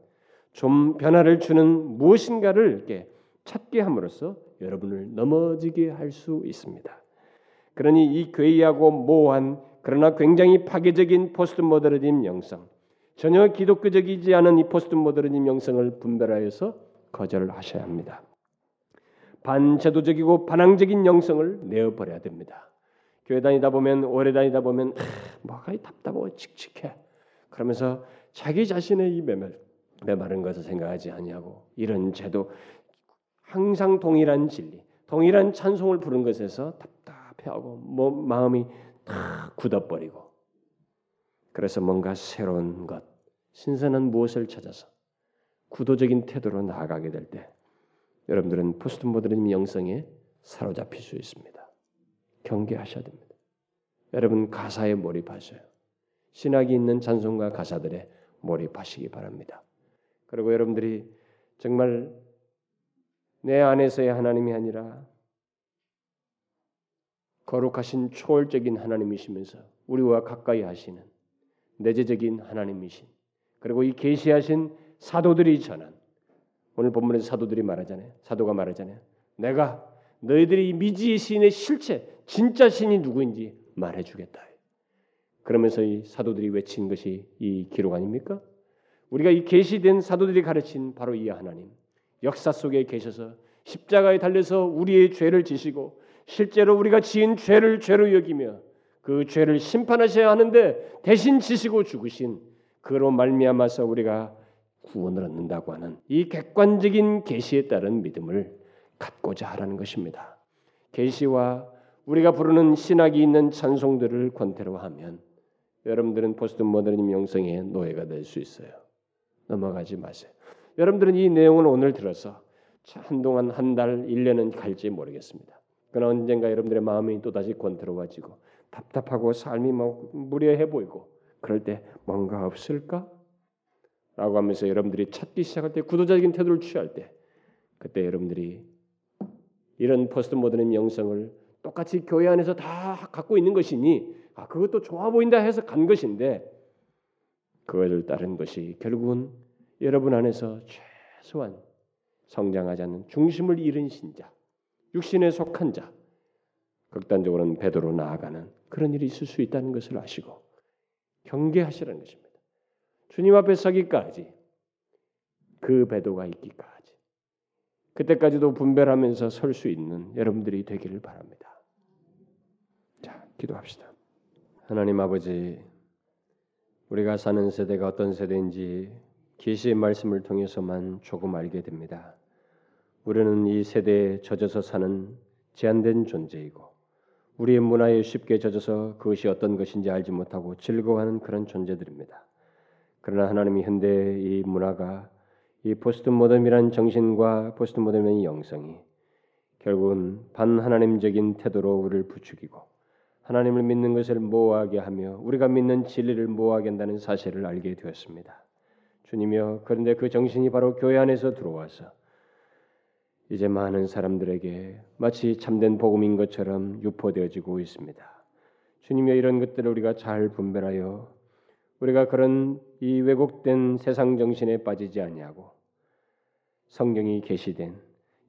좀 변화를 주는 무엇인가를 이렇게 찾게 함으로써 여러분을 넘어지게 할 수 있습니다. 그러니 이 괴이하고 모호한 그러나 굉장히 파괴적인 포스트 모더니즘 영성, 전혀 기독교적이지 않은 이 포스트 모더니즘 영성을 분별하여서 거절을 하셔야 합니다. 반제도적이고 반항적인 영성을 내어버려야 됩니다. 교회 다니다 보면 오래 다니다 보면 뭐가 답답하고 칙칙해. 그러면서 자기 자신의 이 메말 메마른 것을 생각하지 아니하고 이런 제도 항상 동일한 진리, 동일한 찬송을 부른 것에서 답답해하고 뭐 마음이 다 굳어버리고 그래서 뭔가 새로운 것, 신선한 무엇을 찾아서 구도적인 태도로 나아가게 될 때 여러분들은 포스트 모더니즘 영성에 사로잡힐 수 있습니다. 경계하셔야 됩니다. 여러분 가사에 몰입하셔요. 신학이 있는 찬송가 가사들에 몰입하시기 바랍니다. 그리고 여러분들이 정말 내 안에서의 하나님이 아니라 거룩하신 초월적인 하나님이시면서 우리와 가까이 하시는 내재적인 하나님이신 그리고 이 계시하신 사도들이 전한 오늘 본문에서 사도들이 말하잖아요. 사도가 말하잖아요. 내가 너희들이 미지의 신의 실체, 진짜 신이 누구인지 말해주겠다. 그러면서 이 사도들이 외친 것이 이 기록 아닙니까? 우리가 이 계시된 사도들이 가르친 바로 이 하나님 역사 속에 계셔서 십자가에 달려서 우리의 죄를 지시고 실제로 우리가 지은 죄를 죄로 여기며 그 죄를 심판하셔야 하는데 대신 지시고 죽으신 그로 말미암아서 우리가 구원을 얻는다고 하는 이 객관적인 계시에 따른 믿음을 갖고자 하라는 것입니다. 계시와 우리가 부르는 신학이 있는 찬송들을 권태로 하면 여러분들은 포스트 모더니즘 영성의 노예가 될 수 있어요. 넘어가지 마세요. 여러분들은 이 내용을 오늘 들어서 한동안 한 달, 1년은 갈지 모르겠습니다. 그러나 언젠가 여러분들의 마음이 또다시 권태로워지고 답답하고 삶이 뭐 무례해 보이고 그럴 때 뭔가 없을까? 라고 하면서 여러분들이 찾기 시작할 때 구도적인 태도를 취할 때 그때 여러분들이 이런 포스트 모더니즘 영성을 똑같이 교회 안에서 다 갖고 있는 것이니 아 그것도 좋아 보인다 해서 간 것인데 그것을 따른 것이 결국은 여러분 안에서 최소한 성장하지 않는 중심을 잃은 신자, 육신에 속한 자, 극단적으로는 배도로 나아가는 그런 일이 있을 수 있다는 것을 아시고 경계하시라는 것입니다. 주님 앞에 서기까지 그 배도가 있기까지 그때까지도 분별하면서 설 수 있는 여러분들이 되기를 바랍니다. 자, 기도합시다. 하나님 아버지 우리가 사는 세대가 어떤 세대인지 계시의 말씀을 통해서만 조금 알게 됩니다. 우리는 이 세대에 젖어서 사는 제한된 존재이고 우리의 문화에 쉽게 젖어서 그것이 어떤 것인지 알지 못하고 즐거워하는 그런 존재들입니다. 그러나 하나님이 현대의 이 문화가 이 포스트 모던이라는 정신과 포스트 모던의 영성이 결국은 반하나님적인 태도로 우리를 부추기고 하나님을 믿는 것을 모호하게 하며 우리가 믿는 진리를 모호하게 한다는 사실을 알게 되었습니다. 주님이여 그런데 그 정신이 바로 교회 안에서 들어와서 이제 많은 사람들에게 마치 참된 복음인 것처럼 유포되어지고 있습니다. 주님이여 이런 것들을 우리가 잘 분별하여 우리가 그런 이 왜곡된 세상 정신에 빠지지 아니하고 성경이 계시된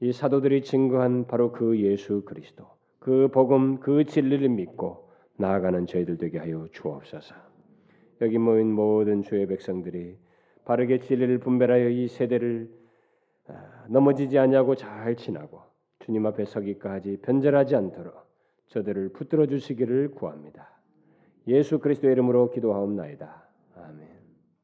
이 사도들이 증거한 바로 그 예수 그리스도 그 복음 그 진리를 믿고 나아가는 저희들 되게 하여 주옵소서. 여기 모인 모든 주의 백성들이 바르게 진리를 분별하여 이 세대를 아, 넘어지지 아니하고 잘 지나고 주님 앞에 서기까지 변절하지 않도록 저들을 붙들어 주시기를 구합니다. 예수 그리스도의 이름으로 기도하옵나이다. 아멘.